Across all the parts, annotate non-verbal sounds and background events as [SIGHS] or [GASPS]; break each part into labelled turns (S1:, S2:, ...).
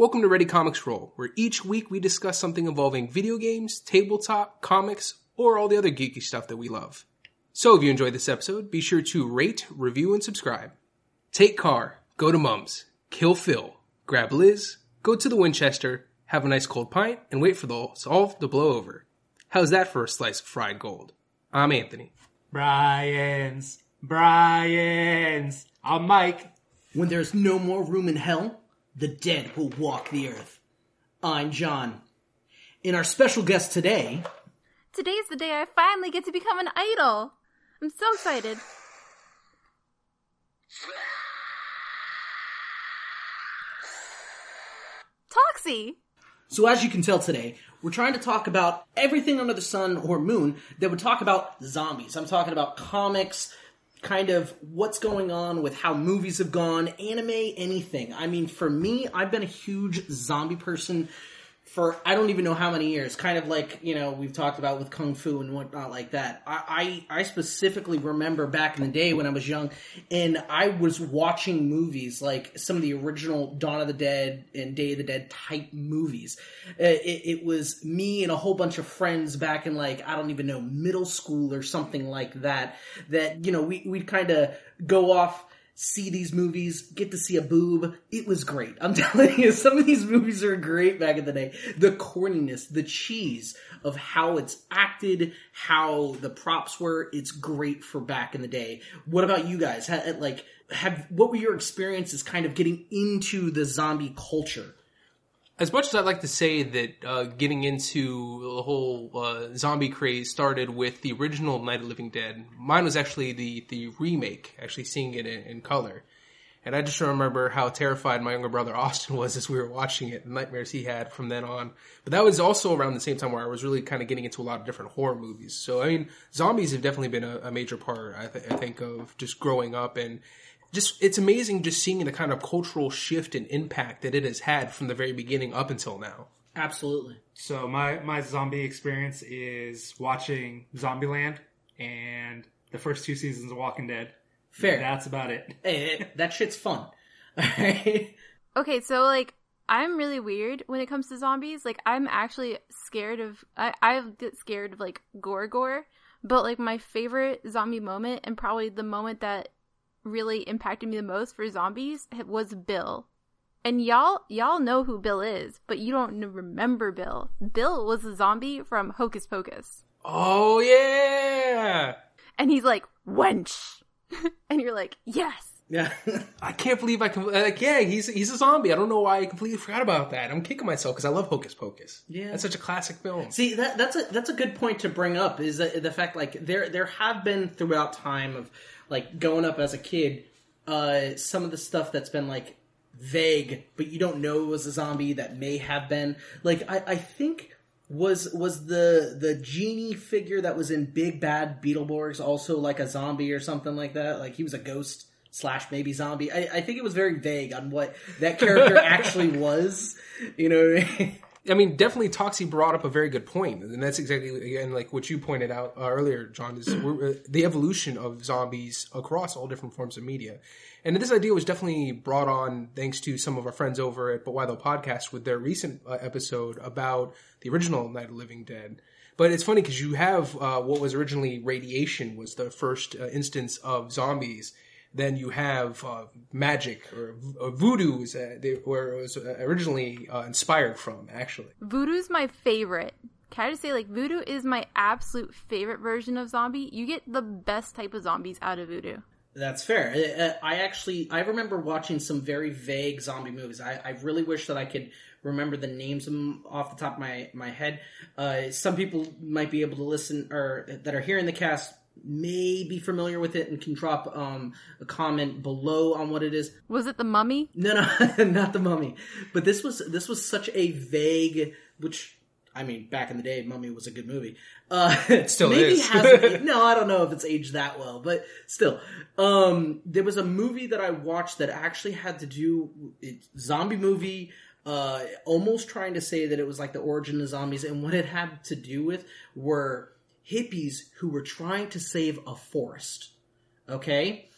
S1: Welcome to Ready Comics Roll, where each week we discuss something involving video games, tabletop, comics, or all the other geeky stuff that we love. So if you enjoyed this episode, be sure to rate, review, and subscribe. Take car, go to Mum's, kill Phil, grab Liz, go to the Winchester, have a nice cold pint, and wait for the all to blow over. How's that for a slice of fried gold? I'm Anthony.
S2: Brian's, Brian's. I'm Mike.
S3: When there's no more room in hell, the dead will walk the earth. I'm John. And our special guest today,
S4: Today's the day I finally get to become an idol. I'm so excited. Toxie!
S3: So as you can tell today, we're trying to talk about everything under the sun or moon that would talk about zombies. I'm talking about comics, kind of what's going on with how movies have gone, anime, anything. I mean, for me, I've been a huge zombie person for I don't even know how many years. Kind of like you know we've talked about with kung fu and whatnot like that. I, I I specifically remember back in the day when I was young, and I was watching movies like some of the original Dawn of the Dead and Day of the Dead type movies. Uh, It, it was me and a whole bunch of friends back in like I don't even know middle school or something like that. That you know we we'd kind of go off see these movies, get to see a boob. It was great. I'm [LAUGHS] telling you, some of these movies are great back in the day. The corniness, the cheese of how it's acted, how the props were, it's great for back in the day. What about you guys? Like, have what were your experiences kind of getting into the zombie culture?
S1: As much as I'd like to say that uh, getting into the whole uh, zombie craze started with the original Night of Living Dead, mine was actually the, the remake, actually seeing it in, in color. And I just remember how terrified my younger brother [LAUGHS] Austin was as we were watching it, the nightmares he had from then on. But that was also around the same time where I was really kind of getting into a lot of different horror movies. So, I mean, zombies have definitely been a, a major part, I, th- I think, of just growing up and just it's amazing just seeing the kind of cultural shift and impact that it has had from the very beginning up until now.
S3: Absolutely.
S2: So my my zombie experience is watching Zombieland and the first two seasons of Walking Dead.
S3: Fair.
S2: That's about it.
S3: Hey, [LAUGHS] eh, eh, that shit's fun. Alright? [LAUGHS]
S4: Okay, so like, I'm really weird when it comes to zombies. Like, I'm actually scared of. I, I get scared of like gore gore. But like, my favorite zombie moment, and probably the moment that really impacted me the most for zombies, was Bill. And y'all, y'all know who Bill is, but you don't remember Bill. Bill was a zombie from Hocus Pocus.
S1: Oh yeah!
S4: And he's like, wench. [LAUGHS] and you're like, yes.
S3: Yeah. [LAUGHS]
S1: I can't believe I can like yeah he's he's a zombie. I don't know why I completely forgot about that. I'm kicking myself because I love Hocus Pocus.
S3: Yeah.
S1: that's such a classic film.
S3: See that that's a that's a good point to bring up is that the fact like there there have been throughout time of like growing up as a kid uh some of the stuff that's been like vague but you don't know it was a zombie that may have been. Like I I think was was the the genie figure that was in Big Bad Beetleborgs also like a zombie or something like that? Like he was a ghost slash maybe zombie. I, I think it was very vague on what that character [LAUGHS] actually was you know what I mean?
S1: I mean, definitely Toxie brought up a very good point, and that's exactly again like what you pointed out uh, earlier, John. Is uh, the evolution of zombies across all different forms of media, and this idea was definitely brought on thanks to some of our friends over at But Why Though Podcast with their recent uh, episode about the original Night of the Living Dead. But it's funny because you have uh, what was originally radiation was the first uh, instance of zombies. Then you have uh, magic or, or voodoo, is, uh, they, where it was uh, originally uh, inspired from, actually.
S4: Voodoo's my favorite. Can I just say, like, voodoo is my absolute favorite version of zombie. You get the best type of zombies out of voodoo.
S3: That's fair. I- I I actually I remember watching some very vague zombie movies. I, I really wish that I could remember the names of them off the top of my my head. Uh, some people might be able to listen or that are hearing the cast may be familiar with it and can drop um, a comment below on what it is.
S4: Was it the mummy?
S3: No, no, [LAUGHS] not the mummy. But this was this was such a vague, which I mean, back in the day, Mummy was a good movie. Uh,
S1: Still
S3: maybe
S1: is.
S3: hasn't. [LAUGHS] no, I don't know if it's aged that well, but still, um, there was a movie that I watched that actually had to do it, zombie movie. Uh, almost trying to say that it was like the origin of zombies, and what it had to do with were hippies who were trying to save a forest. Okay,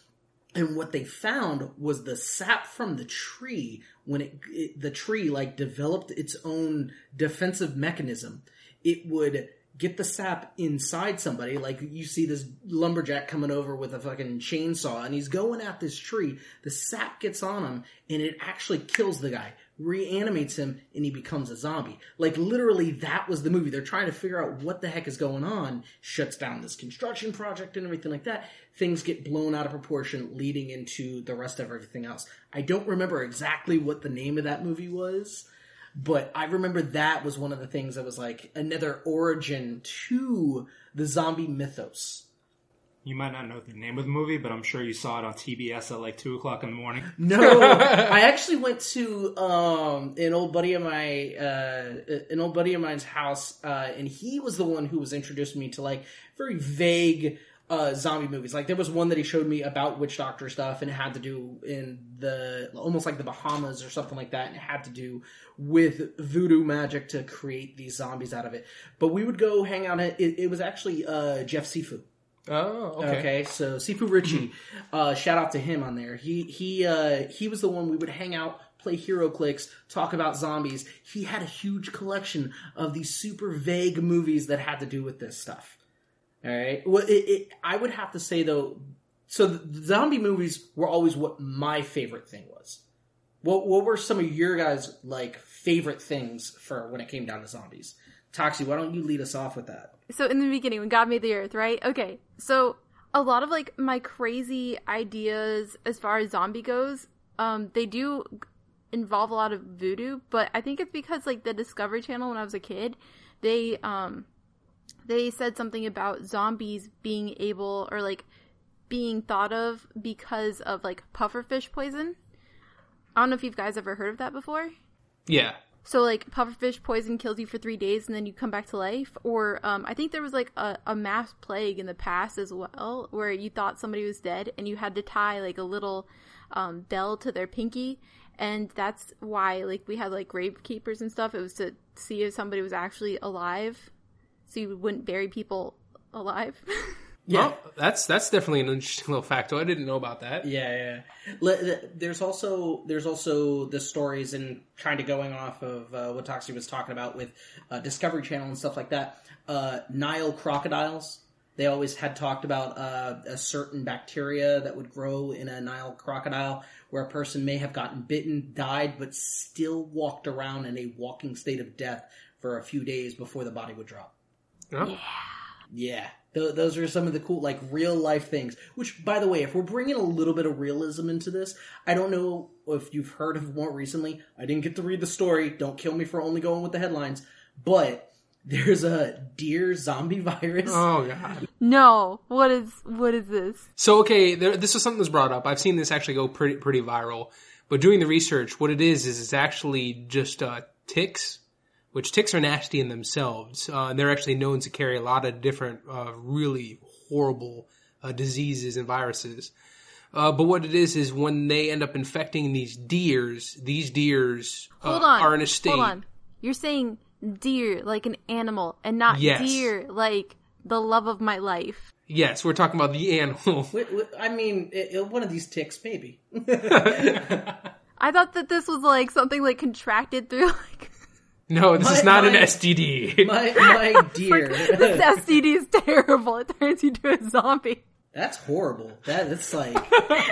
S3: and what they found was the sap from the tree when it, it the tree like developed its own defensive mechanism. It would get the sap inside somebody like you see this lumberjack coming over with a fucking chainsaw and he's going at this tree. The sap gets on him and it actually kills the guy reanimates him and he becomes a zombie. Like literally that was the movie. They're trying to figure out what the heck is going on. Shuts down this construction project and everything like that. Things get blown out of proportion leading into the rest of everything else. I don't remember exactly what the name of that movie was but I remember that was one of the things that was like another origin to the zombie mythos.
S2: You might not know the name of the movie, but I'm sure you saw it on TBS at like two o'clock in the morning. [LAUGHS]
S3: No, I actually went to um, an old buddy of my uh, an old buddy of mine's house, uh, and he was the one who was introducing me to like very vague uh, zombie movies. Like there was one that he showed me about witch doctor stuff, and it had to do in the almost like the Bahamas or something like that, and it had to do with voodoo magic to create these zombies out of it. But we would go hang out. It, it was actually uh, Jeff Sifu.
S1: Oh, okay.
S3: Okay, so Sifu Richie, uh, shout out to him on there. He he uh, he was the one we would hang out, play HeroClix, talk about zombies. He had a huge collection of these super vague movies that had to do with this stuff. All right, well, it, it, I would have to say though, so the zombie movies were always what my favorite thing was. What what were some of your guys like favorite things for when it came down to zombies? Toxie, why don't you lead us off with that?
S4: So in the beginning when god made the earth right? Okay. So a lot of like my crazy ideas as far as zombie goes um they do involve a lot of voodoo but i think it's because like the discovery channel when i was a kid they um they said something about zombies being able or like being thought of because of like pufferfish poison. I don't know if you guys ever heard of that before.
S1: Yeah.
S4: So like pufferfish poison kills you for three days and then you come back to life. Or um, I think there was like a, a mass plague in the past as well, where you thought somebody was dead and you had to tie like a little um, bell to their pinky, and that's why like we had like grave keepers and stuff. It was to see if somebody was actually alive, so you wouldn't bury people alive. [LAUGHS]
S1: Well, that's that's definitely an interesting [LAUGHS] little fact. I didn't know about that.
S3: Yeah, yeah. Le- le- There's also there's also the stories and kind of going off of uh, what Toxie was talking about with uh, Discovery Channel and stuff like that. Uh, Nile crocodiles. They always had talked about uh, a certain bacteria that would grow in a Nile crocodile, where a person may have gotten bitten, died, but still walked around in a walking state of death for a few days before the body would drop.
S1: Oh.
S3: Yeah, Th- those are some of the cool, like real life things. Which, by the way, if we're bringing a little bit of realism into this, I don't know if you've heard of more recently. I didn't get to read the story. Don't kill me for only going with the headlines. But there's a deer zombie [LAUGHS] virus.
S1: Oh god.
S4: no, what is what is this?
S1: So okay, there, this is something that's brought up. I've seen this actually go pretty pretty viral. But doing the research, what it is is it's actually just uh, ticks, which ticks are nasty in themselves. Uh, and they're actually known to carry a lot of different, uh, really horrible uh, diseases and viruses. Uh, but what it is is when they end up infecting these deers, these deers uh,
S4: Hold on.
S1: are in a state.
S4: Hold on. You're saying deer like an animal and not
S1: Yes.
S4: deer like the love of my life.
S1: Yes, we're talking about the animal. [LAUGHS]
S3: Wait, wait, I mean, it, it- one of these ticks, maybe. [LAUGHS]
S4: I thought that this was like something like contracted through [LAUGHS] like
S1: No, this is
S3: My-
S1: not an
S3: my-
S1: STD.
S3: My, my [LAUGHS] deer. [LAUGHS]
S4: this STD is terrible. It turns you to a zombie.
S3: That's horrible. That that's like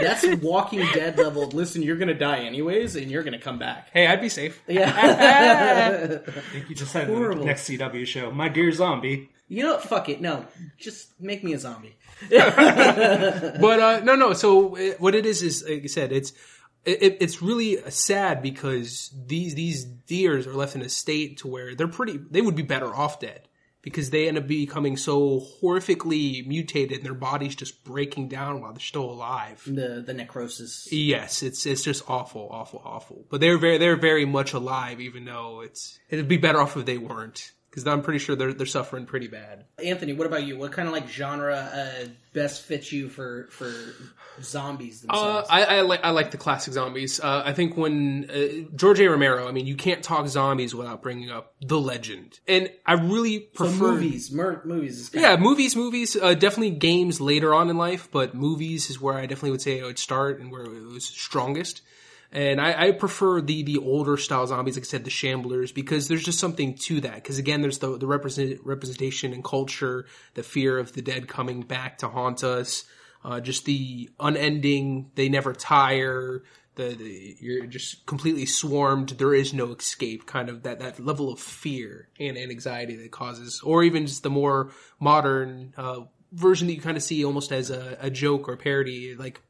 S3: that's Walking Dead level. Listen, you're gonna die anyways, and you're gonna come back.
S1: hey, I'd be safe.
S3: Yeah.
S2: I [LAUGHS] think you just said in the next CW show, My Dear Zombie.
S3: you know what? Fuck it. No, just make me a zombie.
S1: but uh, no, no. So uh, what it is is, like I said, it's it, it's really sad because these these deers are left in a state to where they're pretty. They would be better off dead because they end up becoming so horrifically mutated, and their bodies just breaking down while they're still alive.
S3: The the necrosis.
S1: Yes, it's it's just awful, awful, awful. But they're very they're very much alive, even though it's it'd be better off if they weren't. Because I'm pretty sure they're they're suffering pretty bad.
S3: Anthony, what about you? What kind of like genre uh, best fits you for for zombies
S1: Uh,
S3: themselves?
S1: I, I like I like the classic zombies. Uh, I think when uh, George A. Romero, I mean, you can't talk zombies without bringing up the legend, and I really
S3: so
S1: prefer
S3: movies, mer- movies. Is
S1: Yeah, movies, movies. Uh, definitely games later on in life, but movies is where I definitely would say I would start and where it was strongest. And I, I prefer the the older style zombies, like I said, the Shamblers, because there's just something to that. Because again, there's the the represent, representation and culture, the fear of the dead coming back to haunt us, uh, just the unending, they never tire. The, the you're just completely swarmed. There is no escape. Kind of that that level of fear and, and anxiety that causes, or even just the more modern uh, version that you kind of see almost as a, a joke or parody, like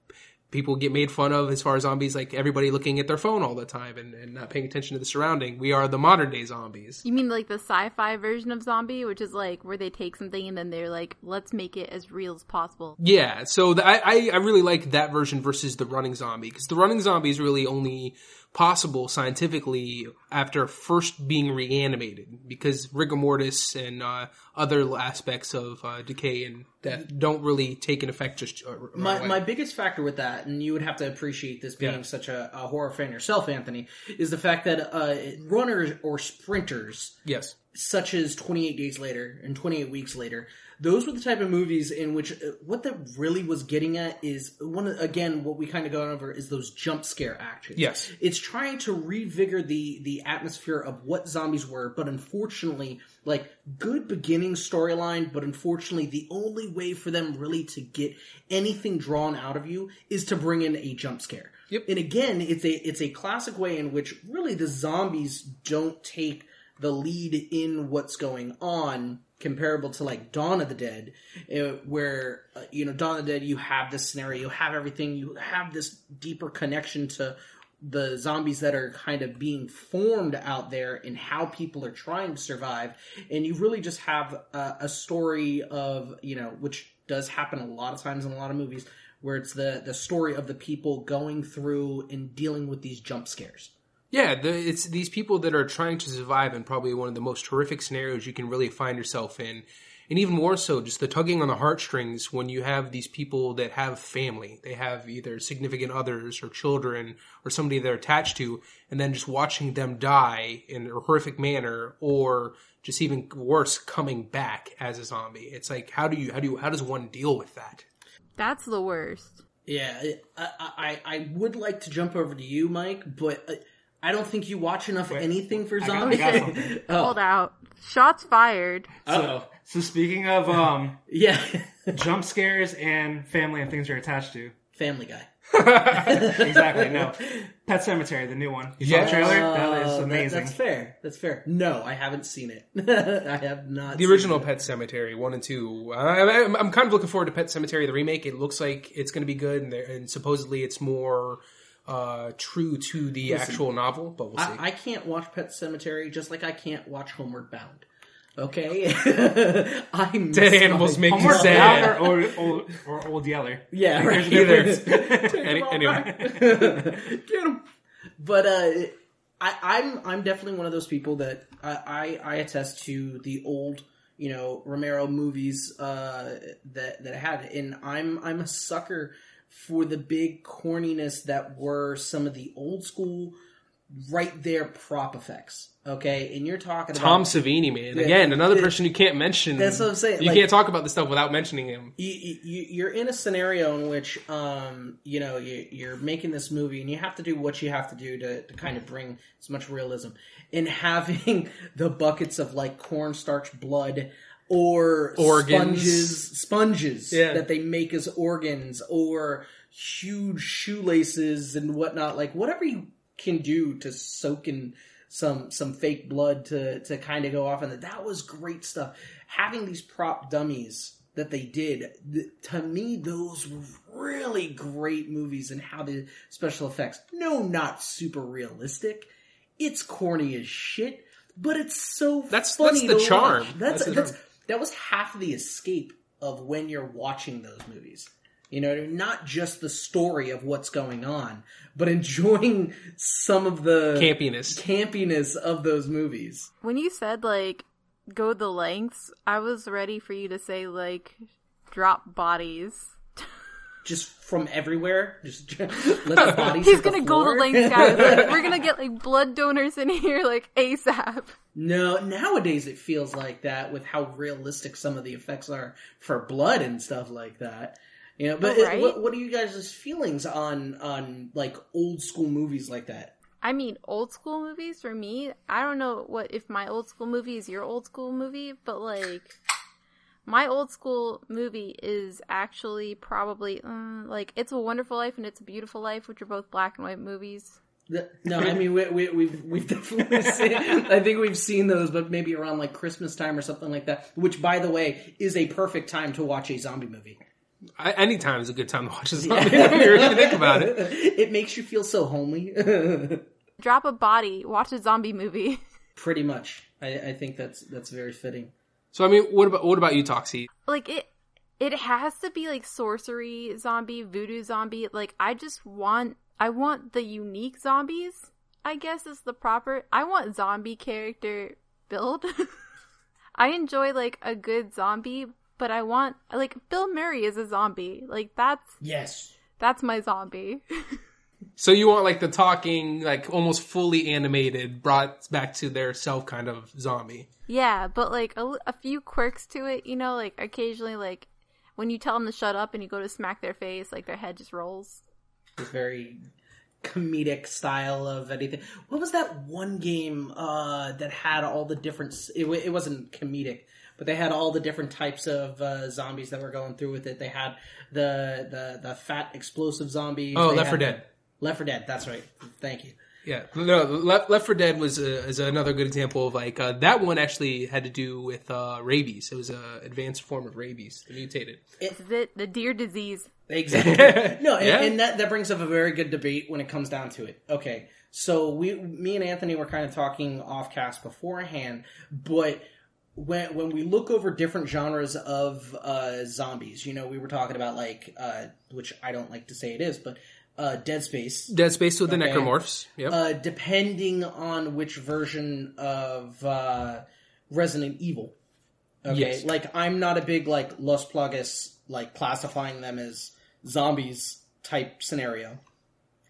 S1: people get made fun of as far as zombies, like everybody looking at their phone all the time and, and not paying attention to the surrounding. We are the modern day zombies.
S4: You mean like the sci-fi version of zombie, which is like where they take something and then they're like, let's make it as real as possible.
S1: Yeah, so the, I, I I really like that version versus the running zombie because the running zombie is really only possible scientifically after first being reanimated because rigor mortis and uh, other aspects of uh, decay and that don't really take an effect just uh, right
S3: my,
S1: away.
S3: my biggest factor with that, and you would have to appreciate this being
S1: Yeah.
S3: such a, a horror fan yourself, Anthony, is the fact that uh, runners or sprinters,
S1: yes.
S3: such as 28 Days Later and 28 Weeks Later, those were the type of movies in which uh, what that really was getting at is one again what we kind of got over is those jump scare actions.
S1: Yes.
S3: it's trying to revigor the the atmosphere of what zombies were, but unfortunately, like good beginning storyline, but unfortunately, the only way for them really to get anything drawn out of you is to bring in a jump scare.
S1: Yep.
S3: And again, it's a it's a classic way in which really the zombies don't take the lead in what's going on comparable to like Dawn of the Dead, uh, where uh, you know Dawn of the Dead, you have this scenario, you have everything, you have this deeper connection to the zombies that are kind of being formed out there and how people are trying to survive, and you really just have a, a story of you know which does happen a lot of times in a lot of movies where it's the the story of the people going through and dealing with these jump scares.
S1: Yeah, the, it's these people that are trying to survive in probably one of the most horrific scenarios you can really find yourself in. And even more so, just the tugging on the heartstrings when you have these people that have family. They have either significant others or children or somebody they're attached to, and then just watching them die in a horrific manner or just even worse, coming back as a zombie. It's like, how do you, how do you, how does one deal with that?
S4: That's the worst.
S3: Yeah, I, I I would like to jump over to you, Mike, but uh, I don't think you watch enough anything for
S2: I got- I
S3: zombies.
S2: got [LAUGHS]
S3: oh,
S4: Hold out. Shots fired.
S2: So, so speaking of um, [LAUGHS]
S3: yeah,
S2: jump scares and family and things you're attached to,
S3: Family Guy. [LAUGHS]
S2: exactly. No, Pet Sematary, the new one. You saw
S1: Yeah.
S2: the trailer?
S3: Oh,
S2: that is
S3: that-
S2: amazing.
S3: that's fair. That's fair. No, I haven't seen it. [LAUGHS] I have not.
S1: The
S3: seen
S1: original
S3: it.
S1: Pet Sematary one and two. I, I'm, I'm kind of looking forward to Pet Sematary the remake. It looks like it's going to be good, and, they're- and supposedly it's more uh, true to the actual novel. But we'll see.
S3: I, I can't watch Pet Sematary just like I can't watch Homeward Bound. Okay, [LAUGHS] I miss
S1: Dead animals make you
S2: Homeward
S1: sad.
S2: Bound or old, old, or old Yeller.
S3: Yeah, right.
S1: Either. [LAUGHS] [LAUGHS] Any-
S3: them all
S1: anyway.
S3: back. Get 'em. But uh, I, I'm I'm definitely one of those people that I, I I attest to the old you know Romero movies uh, that that I had, and I'm I'm a sucker for the big corniness that were some of the old school right there prop effects. Okay, and you're talking about Tom
S1: Savini, man.
S3: Yeah.
S1: Again, another
S3: Yeah.
S1: person you can't mention.
S3: That's what I'm saying,
S1: You
S3: like-
S1: can't talk about this stuff without mentioning him.
S3: you, you, you're in a scenario in which um, you know you, you're making this movie and you have to do what you have to do to, to kind of bring as much realism and [LAUGHS] having the buckets of like cornstarch blood or
S1: Organs.
S3: sponges sponges
S1: Yeah.
S3: that they make as organs or huge shoelaces and whatnot like whatever you can do to soak in some some fake blood to to kind of go off and that was great stuff having these prop dummies that they did th- to me those were really great movies and how the special effects no not super realistic it's corny as shit but it's so
S1: That's-
S3: funny
S1: that's the charm.
S3: watch. that's,
S1: That's
S3: that's
S1: charm.
S3: That was half the escape of when you're watching those movies you know, not just the story of what's going on, but enjoying some of the
S1: Campiness.
S3: campiness of those movies.
S4: When you said like go the lengths, I was ready for you to say like drop bodies. [LAUGHS]
S3: Just from everywhere, just [LAUGHS] let the [LAUGHS] bodies.
S4: He's
S3: hit the
S4: gonna go the lengths, guys. Like, we're gonna get like blood donors in here like ASAP.
S3: No, nowadays it feels like that with how realistic some of the effects are for blood and stuff like that. You know, but
S4: Oh,
S3: it- what, what are you guys' feelings on on like old school movies like that?
S4: I mean, old school movies for me. I don't know what if my old school movie is your old school movie, but like my old school movie is actually probably mm, like It's a Wonderful Life and It's a Beautiful Life, which are both black and white movies.
S3: The- No, I mean we, we, we've we've definitely [LAUGHS] seen. I think we've seen those, but maybe around like Christmas time or something like that. Which, by the way, is a perfect time to watch a zombie movie.
S1: I, anytime is a good time to watch a [LAUGHS] zombie movie. if you think about it.
S3: It makes you feel so homely. [LAUGHS]
S4: Drop a body, watch a zombie movie.
S3: Pretty much, I, I think that's that's very fitting.
S1: So I mean, what about what about you, Toxie?
S4: like it it has to be like sorcery zombie voodoo zombie like i just want i want the unique zombies i guess is the proper i want zombie character build [LAUGHS] i enjoy like a good zombie but i want like bill murray is a zombie like that's
S3: Yes.
S4: that's my zombie [LAUGHS]
S1: So you want like the talking, like almost fully animated, brought back to their self kind of zombie.
S4: yeah but like a, a few quirks to it you know like occasionally like when you tell them to shut up and you go to smack their face like their head just rolls
S3: This very comedic style of anything. What was that one game uh, that had all the different? It, it wasn't comedic, but they had all the different types of uh, zombies that were going through with it. They had the the the fat explosive zombies.
S1: Oh,
S3: They
S1: Left 4 Dead.
S3: Left 4 Dead. That's right. Thank you.
S1: Yeah, no, Left, Left 4 Dead was uh, is another good example of like uh, that one actually had to do with uh, rabies. It was a advanced form of rabies, it mutated.
S4: is it the deer disease
S3: Exactly. [LAUGHS] No, and,
S1: Yeah.
S3: and that that brings up a very good debate when it comes down to it. Okay, so we, me and Anthony were kind of talking off cast beforehand, but when when we look over different genres of uh, zombies, you know, we were talking about like, uh, which I don't like to say it is, but uh, Dead Space.
S1: Dead Space with the necromorphs. Yep.
S3: Uh, depending on which version of uh, Resident Evil. Okay,
S1: Yes.
S3: like I'm not a big like Las Plagas like classifying them as zombies type scenario.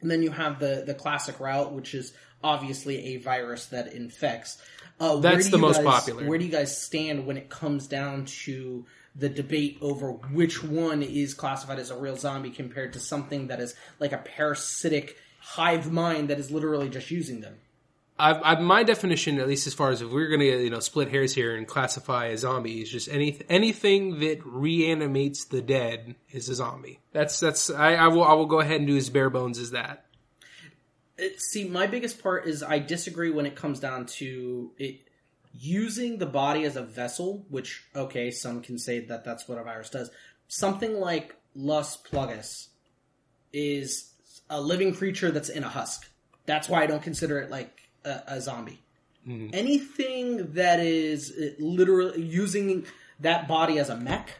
S3: And then you have the the classic route, which is obviously a virus that infects. Uh,
S1: That's the most
S3: guys-
S1: popular.
S3: Where do you guys stand when it comes down to the debate over which one is classified as a real zombie compared to something that is like a parasitic hive mind that is literally just using them?
S1: I've, I've, my definition, at least as far as if we're going to you know split hairs here and classify a zombie, is just any anything that reanimates the dead is a zombie. That's that's I, I will I will go ahead and do as bare bones as that.
S3: It- see, my biggest part is I disagree when it comes down to it using the body as a vessel. Which okay, some can say that that's what a virus does. Something like Las Plagas is a living creature that's in a husk. That's why I don't consider it like a, a zombie. Anything that is uh, literally using that body as a mech,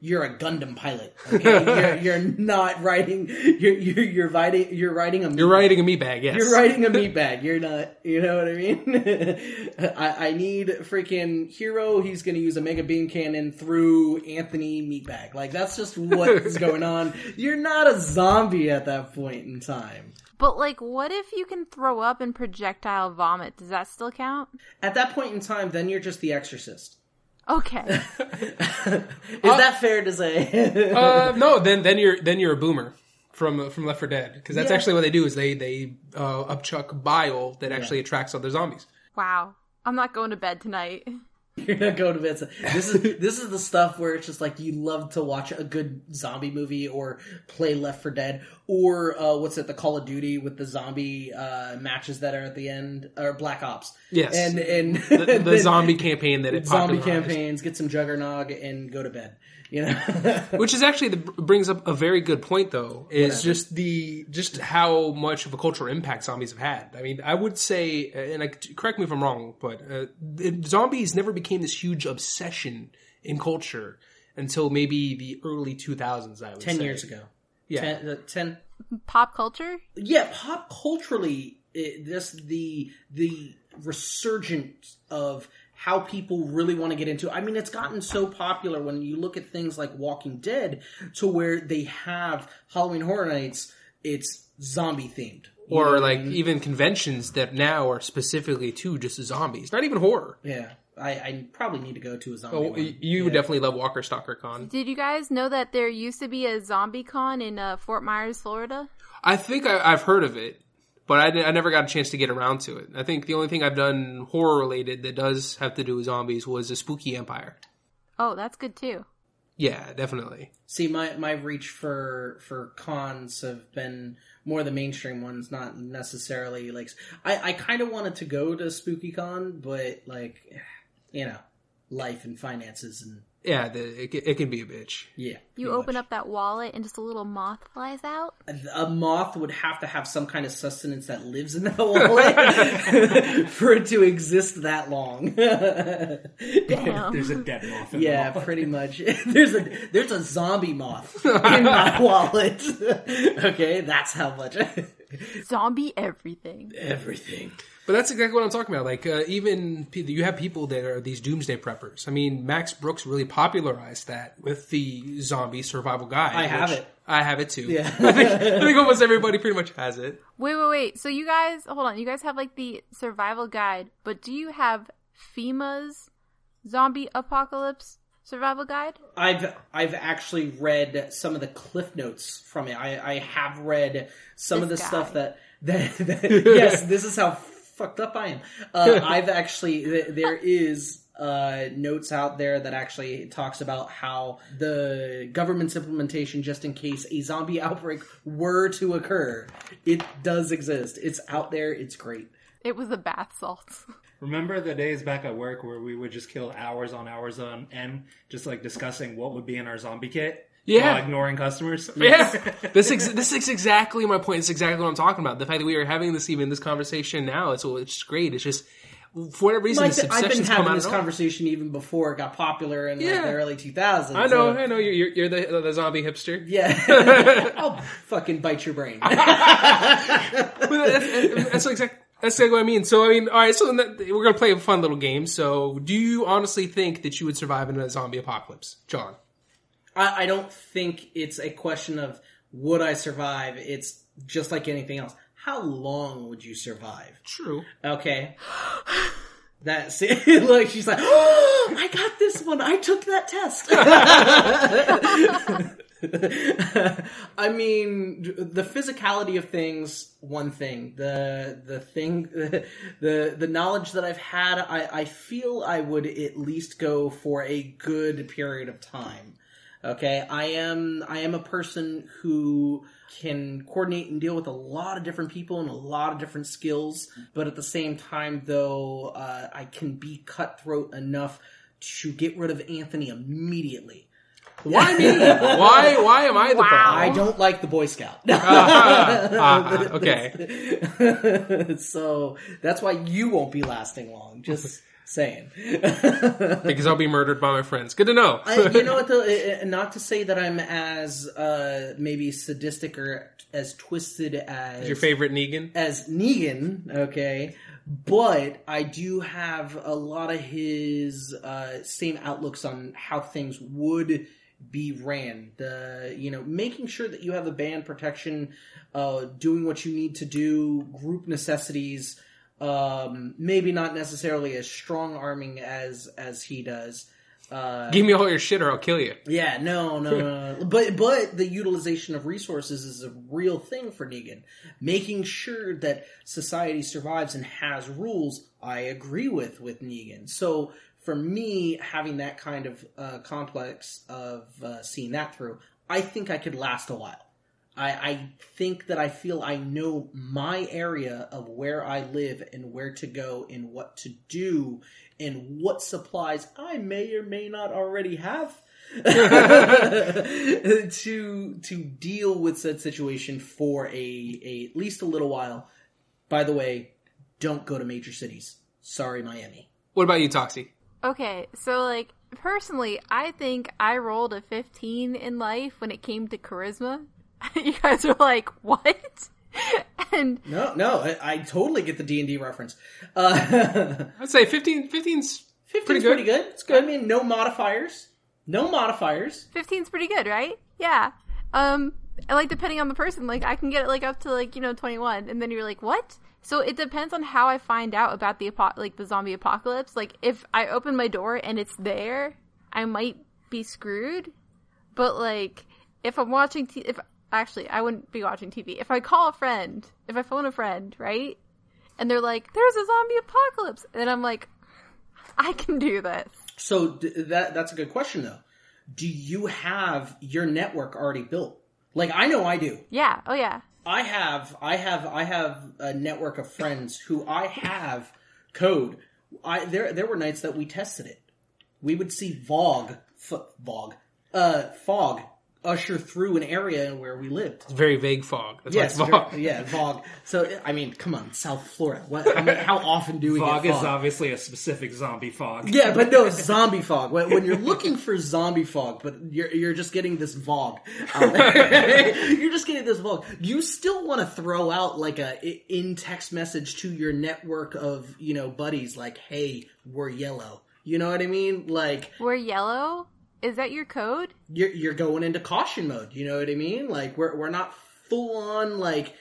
S3: you're a Gundam pilot. Okay? [LAUGHS] you're, you're not riding. You're you're, you're riding. You're riding a.
S1: You're riding a meat bag, yes.
S3: You're riding a [LAUGHS] meat bag. You're not. You know what I mean? [LAUGHS] I, I need freaking hero. He's going to use a mega beam cannon through Anthony meatbag. Like that's just what's going on. You're not a zombie at that point in time.
S4: But like, what if you can throw up and projectile vomit? Does that still count?
S3: At that point in time, then you're just the Exorcist.
S4: Okay. [LAUGHS]
S3: Is that fair to say?
S1: Uh, no, then then you're then you're a boomer from from Left 4 Dead because that's
S3: Yeah.
S1: actually what they do is they they uh, upchuck bile that actually attracts other zombies.
S4: wow. I'm not going to bed tonight.
S3: You're not going to bed. So This is [LAUGHS] this is the stuff where it's just like you love to watch a good zombie movie or play Left 4 Dead or uh, what's it, the Call of Duty with the zombie uh, matches that are at the end or Black Ops.
S1: Yes.
S3: and and
S1: The, the [LAUGHS] zombie campaign that it
S3: zombie
S1: popularized.
S3: campaigns, get some Juggernog and go to bed. You know, [LAUGHS]
S1: Which is actually the, brings up a very good point, though, is just the just how much of a cultural impact zombies have had. I mean, I would say, and I, correct me if I'm wrong, but uh, the- zombies never became this huge obsession in culture until maybe the early 2000s. I would
S3: ten
S1: say.
S3: years ago.
S1: Yeah.
S3: ten, uh, 10
S4: Pop culture?
S3: yeah, pop culturally, it, this the the resurgence of how people really want to get into. I mean, it's gotten so popular when you look at things like Walking Dead, to where they have Halloween Horror Nights. It's zombie themed, You know
S1: Or like even conventions that now are specifically to just zombies, not even horror.
S3: yeah. I, I probably need to go to a zombie.
S1: Oh,
S3: one.
S1: you would
S3: Yeah.
S1: definitely love Walker Stalker Con.
S4: Did you guys know that there used to be a zombie con in uh, Fort Myers, Florida?
S1: I think I, I've heard of it, but I, I never got a chance to get around to it. I think the only thing I've done horror related that does have to do with zombies was a Spooky Empire.
S4: Oh, that's good too.
S1: Yeah, definitely.
S3: See, my my reach for for cons have been more the mainstream ones, not necessarily like I I kind of wanted to go to Spooky Con, but like you know, life and finances and
S1: Yeah, the, it, it can be a bitch.
S3: yeah.
S4: You open
S3: much.
S4: up that wallet and just a little moth flies out.
S3: a moth would have to have some kind of sustenance that lives in that [LAUGHS] wallet [LAUGHS] for it to exist that long. [LAUGHS]
S4: Damn.
S2: There's a dead moth. In
S3: Yeah,
S2: the
S3: pretty much. There's a there's a zombie moth in my wallet. okay, that's how much.
S4: Zombie everything.
S3: Everything.
S1: But that's exactly what I'm talking about. Like, uh, even you have people that are these doomsday preppers. I mean, Max Brooks really popularized that with the zombie survival guide.
S3: I have it.
S1: I have it too.
S3: Yeah. [LAUGHS]
S1: I, think, I think almost everybody pretty much has it.
S4: Wait, wait, wait. So you guys, hold on. You guys have like the survival guide, but do you have FEMA's zombie apocalypse survival guide?
S3: I've I've actually read some of the cliff notes from it. I, I have read some of the
S4: guy.
S3: stuff that, that, that [LAUGHS] yes, this is how fucked up I am. [LAUGHS] Uh, I've actually th- there is uh, notes out there that actually talks about how the government's implementation, just in case a zombie outbreak were to occur, it does exist. It's out there. It's great.
S4: It was the bath salts. [LAUGHS]
S2: Remember the days back at work where we would just kill hours on hours on end, just like discussing what would be in our zombie kit?
S1: Yeah.
S2: While ignoring customers? [LAUGHS]
S1: Yeah, [LAUGHS] this ex- this is exactly my point. It's exactly what I'm talking about. The fact that we are having this even this conversation now, it's it's great. It's just for whatever reason,
S3: Like,
S1: this
S3: I've been having this
S1: of nowhere.
S3: conversation even before it got popular in like, the early 2000s.
S1: I know,
S3: so-
S1: I know. You're you're, you're the the zombie hipster.
S3: Yeah. [LAUGHS] I'll fucking bite your brain.
S1: But that's, that's exactly that's exactly what I mean. So I mean, all right. So that, we're gonna play a fun little game. So, do you honestly think that you would survive in a zombie apocalypse, John?
S3: I, I don't think it's a question of would I survive. It's just like anything else. How long would you survive?
S1: True.
S3: Okay. [SIGHS] That see, [LAUGHS] look, she's like, oh, I got this one. I took that test. [LAUGHS] I mean, the physicality of things, one thing. The the thing, [LAUGHS] the the knowledge that I've had, I I feel I would at least go for a good period of time. Okay, I am I am a person who can coordinate and deal with a lot of different people and a lot of different skills, but at the same time, though, uh, I can be cutthroat enough to get rid of Anthony immediately.
S1: Why me? [LAUGHS] why why am I the
S4: Wow.
S1: problem?
S3: I don't like the Boy Scout. [LAUGHS]
S1: Ah, ah, okay. [LAUGHS]
S3: so that's why you won't be lasting long. Just saying.
S1: Because I'll be murdered by my friends. Good to know.
S3: I, you know what? Though, not to say that I'm as uh, maybe sadistic or as twisted as
S1: Your favorite Negan?
S3: as Negan, okay, but I do have a lot of his uh, same outlooks on how things would be ran. The you know making sure that you have the band protection, uh, doing what you need to do, group necessities. Um, maybe not necessarily as strong arming as as he does. Uh,
S1: Give me all your shit or I'll kill you.
S3: yeah, no, no, no, no. [LAUGHS] but but the utilization of resources is a real thing for Negan. Making sure that society survives and has rules, I agree with with Negan. So for me, having that kind of uh, complex of uh, seeing that through, I think I could last a while. I, I think that I feel I know my area of where I live and where to go and what to do and what supplies I may or may not already have [LAUGHS] to to deal with said situation for a, a at least a little while. By the way, don't go to major cities. Sorry, Miami.
S1: What about you, Toxie?
S4: Okay, so like personally, I think I rolled a 15 in life when it came to charisma. [LAUGHS] you guys are like, "What?" [LAUGHS] and
S3: No, no, I, I totally get the D and D reference. Uh, [LAUGHS]
S1: I'd say 15, 15's
S3: 15's
S1: Pretty
S3: pretty
S1: good.
S3: good. It's good. I mean, no modifiers. No modifiers.
S4: 15's pretty good, right? Yeah. Um, and like depending on the person, like I can get it like up to like you know 21, and then you're like, what? So it depends on how I find out about the apo- like the zombie apocalypse. Like if I open my door and it's there, I might be screwed. But like if I'm watching, t- if actually I wouldn't be watching TV. If I call a friend, if I phone a friend, right, and they're like, "There's a zombie apocalypse," and I'm like, I can do this.
S3: So d- that that's a good question though. Do you have your network already built? Like I know I do.
S4: Yeah. Oh yeah.
S3: I have I have I have a network of friends who I have code. I there there were nights that we tested it. We would see Vogue, f- Vogue, uh, fog usher through an area where we lived.
S1: It's very vague fog. That's
S3: Yes,
S1: why it's fog.
S3: very- yeah, Vogue. So I mean, come on, South Florida. What, how, many, how often do we
S2: Fog
S3: get
S2: is obviously a specific zombie fog.
S3: Yeah, but no [LAUGHS] zombie fog. When, when you're looking for zombie fog, but you're you're just getting this fog. [LAUGHS] Um, [LAUGHS] you're just getting this fog. You still want to throw out like a in text message to your network of you know buddies, like, "Hey, we're yellow." You know what I mean? Like
S4: We're yellow. Is that your code?
S3: you're you're going into caution mode. You know what I mean? Like we're we're not full on like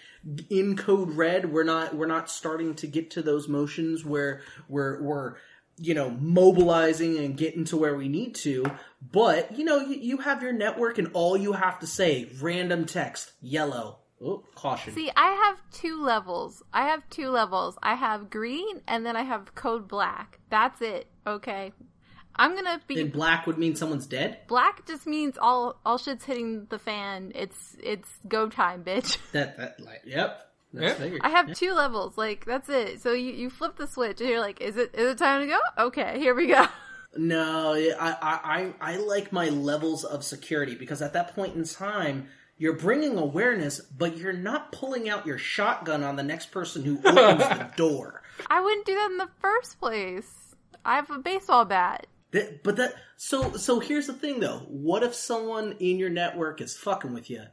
S3: in code red. We're not we're not starting to get to those motions where we're we're you know mobilizing and getting to where we need to. But you know you, you have your network and all you have to say random text yellow. Oh, caution.
S4: See, I have two levels. I have two levels. I have green and then I have code black. That's it. Okay. I'm gonna be
S3: and black would mean someone's dead.
S4: black. Just means all all shit's hitting the fan. It's it's go time, bitch. [LAUGHS]
S3: That that like yep. That's
S1: Yeah.
S4: I have two levels. Like that's it. So you you flip the switch and you're like, is it is it time to go? Okay, here we go. [LAUGHS]
S3: No, I, I, I, I like my levels of security because at that point in time, you're bringing awareness, but you're not pulling out your shotgun on the next person who opens the [LAUGHS] door.
S4: I wouldn't do that in the first place. I have a baseball bat.
S3: That, but that, so, so here's the thing though. What if someone in your network is fucking with you?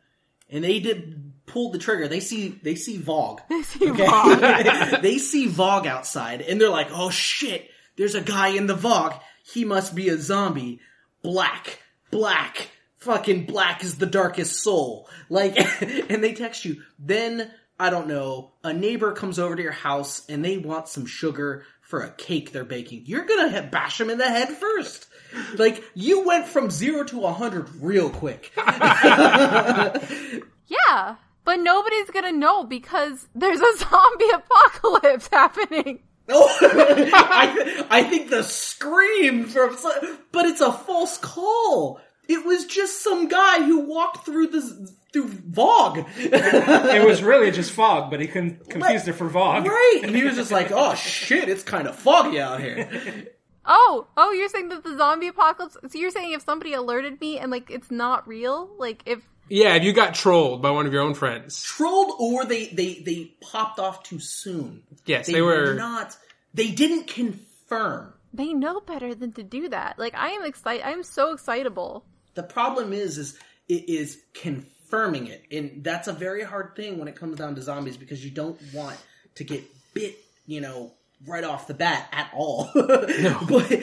S3: And they did pull the trigger. They see they see Vogue.
S4: see
S3: Okay? [LAUGHS] they see Vogue outside, and they're like, "Oh shit! There's a guy in the Vogue. He must be a zombie. Black, black, fucking black is the darkest soul." Like, [LAUGHS] and they text you. Then I don't know. A neighbor comes over to your house, and they want some sugar for a cake they're baking. You're gonna hit, bash them in the head first. Like you went from zero to a hundred real quick. [LAUGHS]
S4: Yeah, but nobody's gonna know because there's a zombie apocalypse happening. [LAUGHS]
S3: Oh, I, I think the scream from, but it's a false call. It was just some guy who walked through the through Vogue,
S2: It was really just fog, but he con- confused it for Vogue.
S3: right? And he was just like, "Oh shit, it's kind of foggy out here."
S4: Oh, oh, you're saying that the zombie apocalypse? So you're saying if somebody alerted me and like it's not real, like if
S1: Yeah, if you got trolled by one of your own friends.
S3: Trolled, or they they they popped off too soon.
S1: Yes, they were-
S3: not. They didn't confirm.
S4: they know better than to do that. Like I am excited. I am so excitable.
S3: The problem is, is it is confirming it, and that's a very hard thing when it comes down to zombies because you don't want to get bit, you know, right off the bat at all. [LAUGHS] but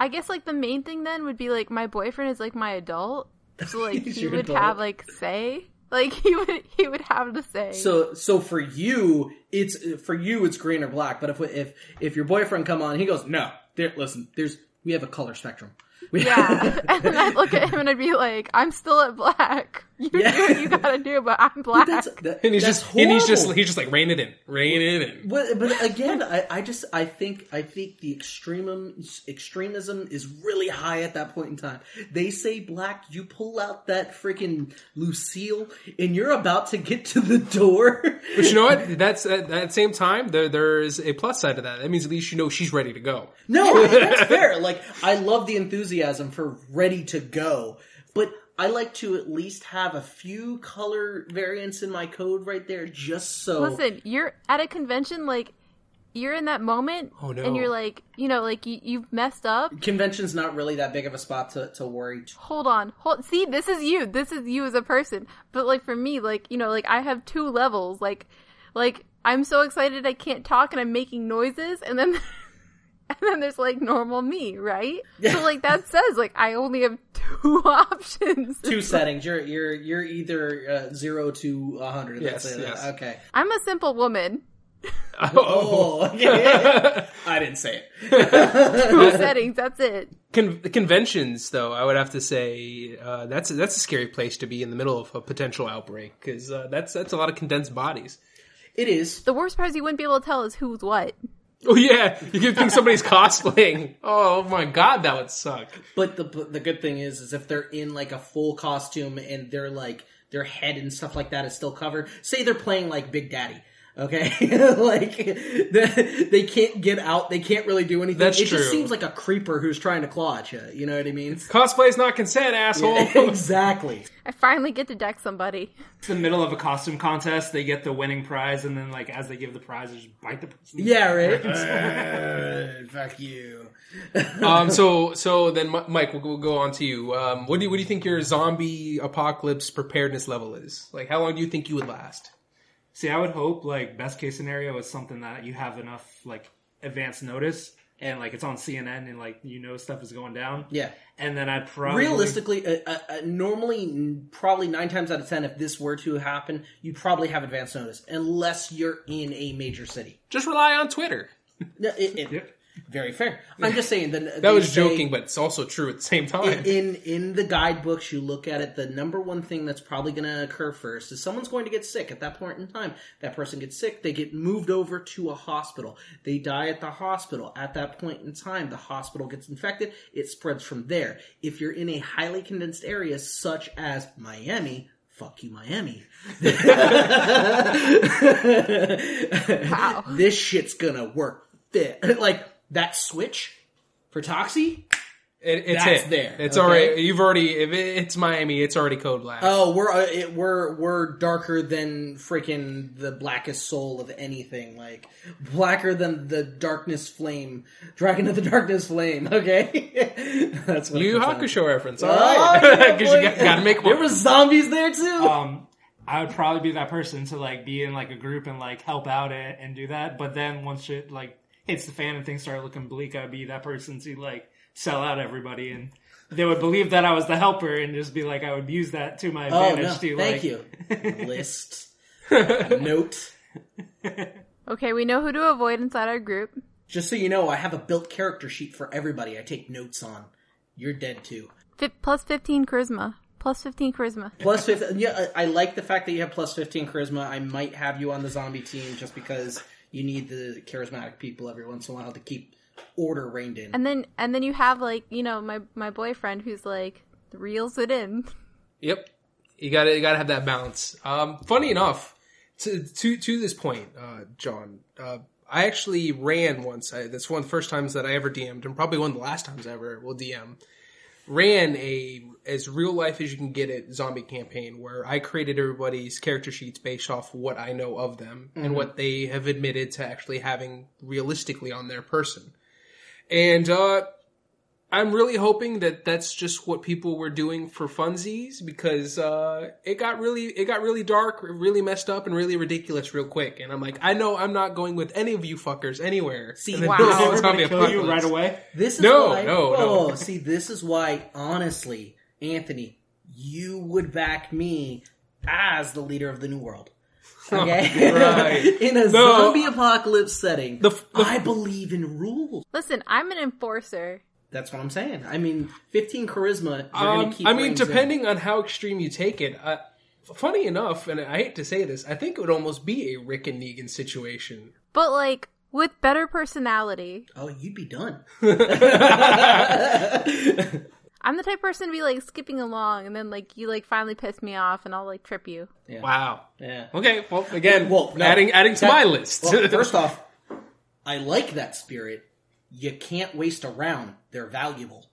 S4: I guess like the main thing then would be like my boyfriend is like my adult, so [LAUGHS] like he would
S3: adult.
S4: have like say, like [LAUGHS] he would he would have to say.
S3: so, so for you, it's for you, it's green or black. But if if if your boyfriend come on, he goes, no, there. Listen, there's we have a color spectrum.
S4: Yeah, [LAUGHS] and I'd look at him and I'd be like, I'm still at black. [LAUGHS] You
S3: Yeah.
S4: do what you gotta do, but I'm black.
S3: that's, that,
S1: And he's
S3: that's
S1: just and he's just he's just like rein it in, rein it in.
S3: But, but again, I, I just I think I think the extremum extremism is really high at that point in time. They say black, you pull out that freaking Lucille, and you're about to get to the door.
S1: But you know what? That's at that same time there there is a plus side to that. That means at least you know she's ready to go.
S3: No, that's [LAUGHS] fair. Like I love the enthusiasm for ready to go, but I like to at least have a few color variants in my code right there, just so.
S4: Listen, you're at a convention, like you're in that moment,
S1: Oh, no.
S4: and you're like, you know, like you, you've messed up.
S3: Convention's not really that big of a spot to, to worry.
S4: Hold on, hold. See, this is you. This is you as a person. But like for me, like you know, like I have two levels. Like, like I'm so excited I can't talk and I'm making noises, and then [LAUGHS] [LAUGHS] and then there's like normal me, right? [LAUGHS] So like that says like I only have [LAUGHS] two options.
S3: Two settings. You're you're you're either uh, zero to a hundred. That's
S1: Yes,
S3: it.
S1: yes.
S3: Okay.
S4: I'm a simple woman.
S3: Oh, yeah. I didn't say it.
S4: Two settings. That's it.
S1: Con- conventions, though, I would have to say uh, that's that's a scary place to be in the middle of a potential outbreak because uh, that's that's a lot of condensed bodies.
S3: It is.
S4: The worst part is you wouldn't be able to tell is who's what.
S1: Oh yeah, you could think somebody's cosplaying. Oh my god, that would suck.
S3: But the the good thing is, is if they're in like a full costume and they're like their head and stuff like that is still covered. Say they're playing like Big Daddy. Okay, [LAUGHS] like they, they can't get out. They can't really do anything.
S1: That's
S3: it
S1: true.
S3: just seems like a creeper who's trying to claw at you. You know what I mean?
S1: Cosplay's not consent, asshole. [LAUGHS]
S3: exactly.
S4: I finally get to deck somebody.
S2: It's the middle of a costume contest. They get the winning prize, and then like as they give the prize, they just bite the person.
S3: Yeah, right. Uh, [LAUGHS] fuck you.
S1: um, so so then, Mike, we'll, we'll go on to you. Um, what do you, what do you think your zombie apocalypse preparedness level is? Like, how long do you think you would last?
S2: See, I would hope like best case scenario is something that you have enough like advance notice, and like it's on CNN, and like you know stuff is going down.
S3: Yeah.
S2: And then I'd probably
S3: Realistically, uh, uh, uh, normally, probably nine times out of ten, if this were to happen, you'd probably have advance notice, unless you're in a major city.
S1: Just rely on Twitter.
S3: No, it- it- [LAUGHS]
S2: Yep.
S3: Very fair. I'm just saying. Then
S1: That was joking, but it's also true at the same time.
S3: in in the guidebooks you look at it the number one thing that's probably going to occur first is someone's going to get sick at that point in time that person gets sick they get moved over to a hospital they die at the hospital at that point in time the hospital gets infected it spreads from there if you're in a highly condensed area such as miami fuck you miami [LAUGHS]
S4: Wow. [LAUGHS]
S3: this shit's gonna work fit like that switch for toxie
S1: It, it's
S3: That's
S1: it.
S3: there,
S1: It's
S3: okay?
S1: already. You've already. If it, it's Miami, it's already code black.
S3: Oh, we're uh, it, we're we're darker than freaking the blackest soul of anything. Like blacker than the darkness flame, dragon of the darkness flame. [LAUGHS] Okay, that's what
S1: Yu
S3: it comes.
S1: Hakusho reference. All
S3: Oh,
S1: right,
S3: yeah, [LAUGHS]
S1: because you got, got to make
S3: There were zombies there too.
S2: um, I would probably be that person to like be in like a group and like help out it and do that. But then once shit like hits the fan and things start looking bleak, I'd be that person to like sell out everybody and. They would believe that I was the helper and just be like, I would use that to my
S3: oh
S2: advantage
S3: no,
S2: to
S3: thank
S2: like,
S3: you. [LAUGHS] List [LAUGHS] note.
S4: Okay, we know who to avoid inside our group.
S3: Just so you know, I have a built character sheet for everybody. I take notes on. You're dead too.
S4: Fi- plus 15 charisma. Plus 15 charisma.
S3: Plus 15. Yeah, I I like the fact that you have plus 15 charisma. I might have you on the zombie team just because you need the charismatic people every once in a while to keep order reined in.
S4: And then and then you have like, you know, my my boyfriend who's like reels it in.
S1: Yep, you got to you got to have that balance. Um, funny enough, to to to this point, uh, John, uh, I actually ran once. I, that's one of the first times that I ever DM'd, and probably one of the last times I ever will DM. Ran a as real life as you can get it zombie campaign where I created everybody's character sheets based off what I know of them and what they have admitted to actually having realistically on their person. And uh, I'm really hoping that that's just what people were doing for funsies because uh, it got really it got really dark, really messed up, and really ridiculous real quick. And I'm like, I know I'm not going with any of you fuckers anywhere.
S3: See,
S1: And then
S3: wow.
S1: there's
S2: Does everybody
S1: zombie
S2: kill you right away?
S3: This is
S1: No,
S3: why,
S1: no,
S3: oh,
S1: no.
S3: see, this is why, honestly, Anthony, you would back me as the leader of the New World. [LAUGHS] Okay,
S1: right. [LAUGHS]
S3: in a
S1: No.
S3: zombie apocalypse setting,
S1: The f- the f-
S3: I believe in rules.
S4: Listen, I'm an enforcer.
S3: That's what I'm saying. I mean, 15 charisma.
S1: Um,
S3: gonna keep.
S1: I mean,
S3: reins in.
S1: depending on how extreme you take it. Uh, funny enough, and I hate to say this, I think it would almost be a Rick and Negan situation.
S4: But like with better personality.
S3: Oh, you'd be done. [LAUGHS]
S4: I'm the type of person to be like skipping along and then like you like finally piss me off and I'll like trip you.
S1: Wow.
S3: Yeah.
S1: Okay. Well, again,
S3: Well, no.
S1: adding adding to
S3: That-
S1: my list.
S3: Well, [LAUGHS] first off, I like that spirit. You can't waste a round. They're valuable.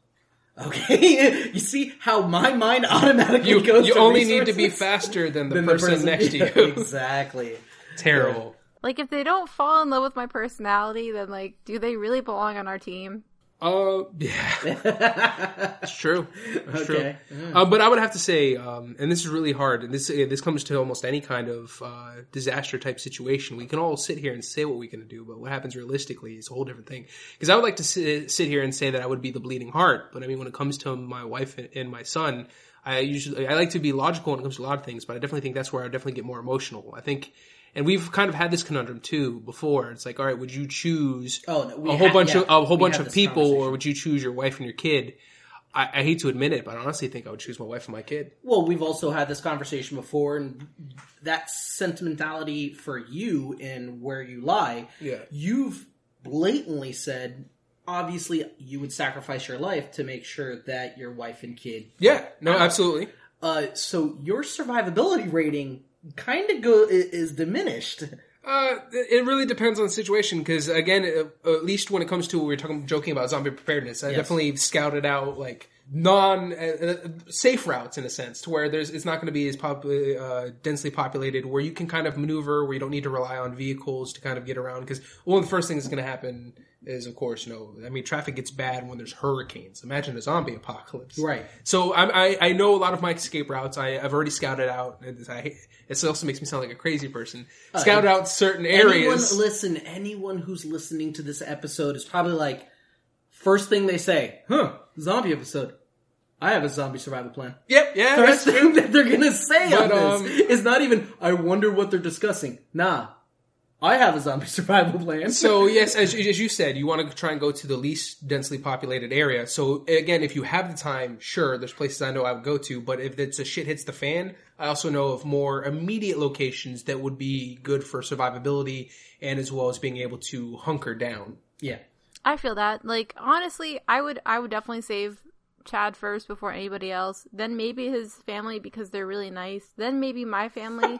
S3: Okay, [LAUGHS] you see how my mind automatically
S1: you
S3: goes.
S1: you
S3: to
S1: only need to be faster than the, [LAUGHS]
S3: Than
S1: person, next to [LAUGHS] you.
S3: exactly.
S1: Terrible.
S4: Like if they don't fall in love with my personality, then like do they really belong on our team?
S1: Uh, yeah, [LAUGHS] it's true. It's true.
S3: Okay.
S1: Uh, but I would have to say, um, and this is really hard, and this uh, this comes to almost any kind of uh, disaster type situation. We can all sit here and say what we're going to do, but what happens realistically is a whole different thing. Because I would like to sit, sit here and say that I would be the bleeding heart, but I mean, when it comes to my wife and, and my son, I usually I like to be logical when it comes to a lot of things, but I definitely think that's where I definitely get more emotional. I think. And we've kind of had this conundrum too before. It's like, all right, would you choose
S3: Oh, no,
S1: a whole
S3: had-
S1: bunch
S3: yeah,
S1: of a whole bunch of people, or would you choose your wife and your kid? I, I hate to admit it, but I honestly think I would choose my wife and my kid.
S3: Well, we've also had this conversation before, and that sentimentality for you and where you lie,
S1: Yeah.
S3: you've blatantly said, obviously, you would sacrifice your life to make sure that your wife and kid.
S1: Yeah, no, absolutely.
S3: Uh, so your survivability rating kind of go is diminished.
S1: Uh, it really depends on the situation because again, uh, at least when it comes to we are talking joking about zombie preparedness, I
S3: Yes.
S1: definitely scouted out like non uh, uh, safe routes in a sense to where there's it's not going to be as uh, densely populated where you can kind of maneuver where you don't need to rely on vehicles to kind of get around because one of the first things that's going to happen is of course you know I mean traffic gets bad when there's hurricanes imagine a zombie apocalypse
S3: Right.
S1: so I'm, I I know a lot of my escape routes I, I've already scouted out I, it also makes me sound like a crazy person scouted out certain
S3: Anyone,
S1: areas
S3: listen, anyone who's listening to this episode is probably like, first thing they say, huh, zombie episode. I have a zombie survival plan.
S1: Yep, yeah,
S3: First
S1: that's
S3: thing [LAUGHS] that they're gonna say
S1: But,
S3: on
S1: um,
S3: is not even, I wonder what they're discussing. Nah. I have a zombie [LAUGHS] survival plan.
S1: So yes, as, as you said, you want to try and go to the least densely populated area. So again, if you have the time, sure, there's places I know I would go to. But if it's a shit hits the fan, I also know of more immediate locations that would be good for survivability and as well as being able to hunker down.
S3: yeah.
S4: I feel that. Like honestly, I would I would definitely save Chad first before anybody else. Then maybe his family because they're really nice. Then maybe my family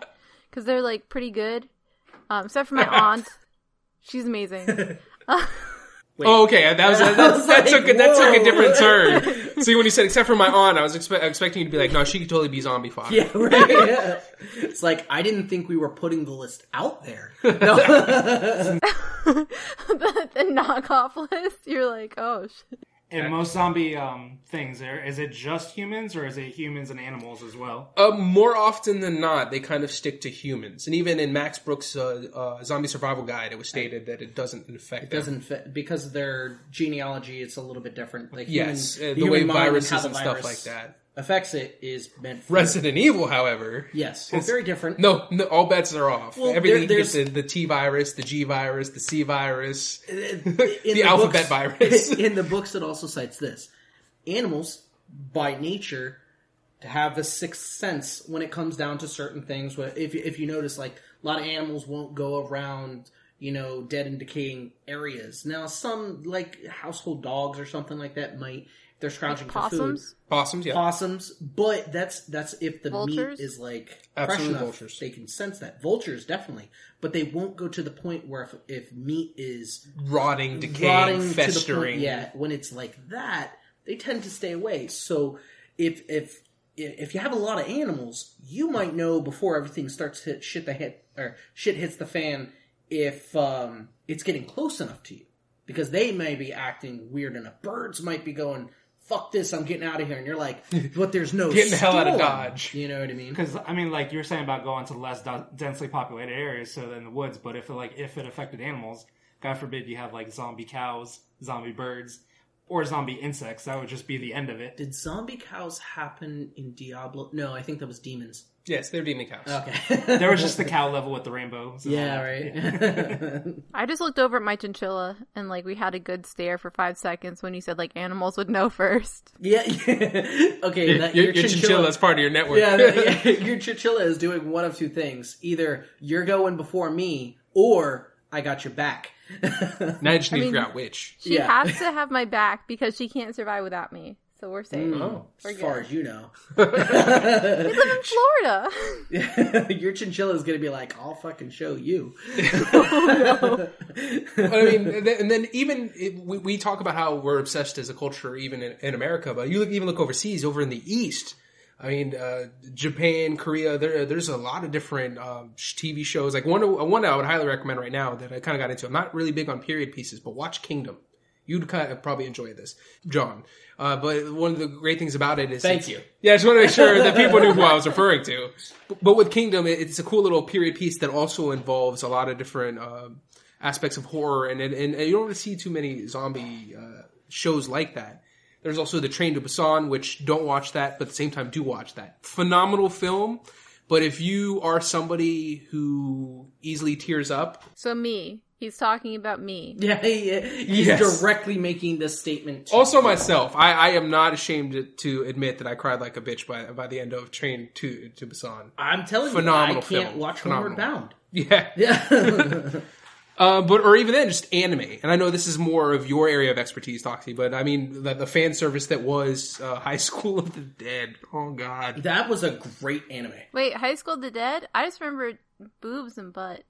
S4: because they're like pretty good. Um, except for my [LAUGHS] aunt, she's amazing. [LAUGHS] [LAUGHS]
S1: Oh, okay, that was, that,
S3: I was
S1: that
S3: like,
S1: took a, that took a different turn. See, when you said except for my aunt, I was expe- expecting you to be like, no, she could totally be zombie fodder.
S3: Yeah, right. Yeah. It's like, I didn't think we were putting the list out there. No.
S4: the, the knockoff list, you're like, oh shit.
S2: In most zombie um, things, there is it just humans or is it humans and animals as well?
S1: Uh, more often than not, they kind of stick to humans, and even in Max Brooks' uh, uh, zombie survival guide, it was stated that it doesn't affect. them.
S3: doesn't fit because of their genealogy. It's a little bit different. Like
S1: Yes,
S3: human,
S1: uh, the
S3: human
S1: way
S3: mind and how
S1: viruses and stuff
S3: virus
S1: like that.
S3: Affects it is meant. For,
S1: Resident Evil, however,
S3: Yes, it's very different.
S1: no, no, all bets are off.
S3: Well,
S1: Everything
S3: there-
S1: gets the, the T virus, the G virus, the C virus, uh,
S3: In [LAUGHS]
S1: the, alphabet virus. [LAUGHS]
S3: in the books, it also cites this: animals, by nature, have the sixth sense when it comes down to certain things. If if you notice, like a lot of animals won't go around, you know, dead and decaying areas. Now, some like household dogs or something like that might. If They're scrounging for food.
S4: Possums?
S1: Possums, yeah.
S3: possums, but that's that's if the
S4: Vultures?
S3: meat is like
S1: Absolutely
S3: fresh enough,
S1: vultures.
S3: they can sense that. Vultures definitely, but they won't go to the point where if, if meat is
S1: Rotting, decaying,
S3: rotting
S1: festering.
S3: point, yeah, when it's like that, they tend to stay away. So if if if you have a lot of animals, you might know before everything starts to hit shit the hit or shit hits the fan if um, it's getting close enough to you because they may be acting weird enough. Birds might be going. Fuck this! I'm getting out of here, and you're like, [LAUGHS] but there's no
S1: Getting the hell out of. Dodge.
S3: You know what I mean?
S2: Because I mean, like you're saying about going to less do- densely populated areas, so in the woods. But if it, like if it affected animals, God forbid you have like zombie cows, zombie birds, or zombie insects, that would just be the end of it.
S3: Did zombie cows happen in Diablo? No, I think that was demons.
S1: Yes, they're demon cows.
S3: Okay. [LAUGHS]
S2: There was just the cow level with the rainbow. and all
S3: yeah,
S2: that.
S3: right. [LAUGHS] [LAUGHS]
S4: I just looked over at my chinchilla and like we had a good stare for five seconds when you said like animals would know first.
S3: Yeah, yeah. Okay, that,
S1: your, your chinchilla is part of your network.
S3: Yeah, that- yeah, your chinchilla is doing one of two things: either you're going before me, or I got your back.
S1: now you just need to
S4: mean-
S1: figure out which.
S4: She
S3: Yeah.
S4: has to have my back because she can't survive without me. So we're safe.
S1: Oh.
S3: as far as you know, [LAUGHS] [LAUGHS]
S4: We live in Florida. [LAUGHS]
S3: your chinchilla is going to be like, "I'll fucking show you."
S1: But I mean, and then, and then even it, we, we talk about how we're obsessed as a culture, even in, in America. But you look, even look overseas, over in the East. I mean, uh, Japan, Korea. There, there's a lot of different um, TV shows. Like one, one I would highly recommend right now that I kind of got into. I'm not really big on period pieces, but watch Kingdom. You'd kind of probably enjoy this, John. Uh, but one of the great things about it is,
S3: Thank you.
S1: Yeah, I just want to make sure that people knew who I was [LAUGHS] referring to. But, but with Kingdom, it- it's a cool little period piece that also involves a lot of different uh, aspects of horror, and, and and you don't really see too many zombie uh, shows like that. There's also the Train to Busan, which don't watch that, but at the same time do watch that. Phenomenal film, but if you are somebody who easily tears up,
S4: So me. He's talking about me. [LAUGHS]
S3: Yeah, yeah, he's
S1: Yes.
S3: directly making this statement. to
S1: also
S3: you.
S1: myself, I, I am not ashamed to, to admit that I cried like a bitch by by the end of Train to to Busan.
S3: I'm telling
S1: Phenomenal
S3: you, I can't
S1: film.
S3: watch
S1: Phenomenal.
S3: Homeward Bound.
S1: Yeah,
S3: Yeah, [LAUGHS]
S1: Uh, but or even then, just anime. And I know this is more of your area of expertise, Toxie. But I mean, the, the fan service that was uh, [LAUGHS] High School of the Dead. Oh God.
S3: that was a great anime.
S4: Wait, High School of the Dead? I just remember boobs and butts.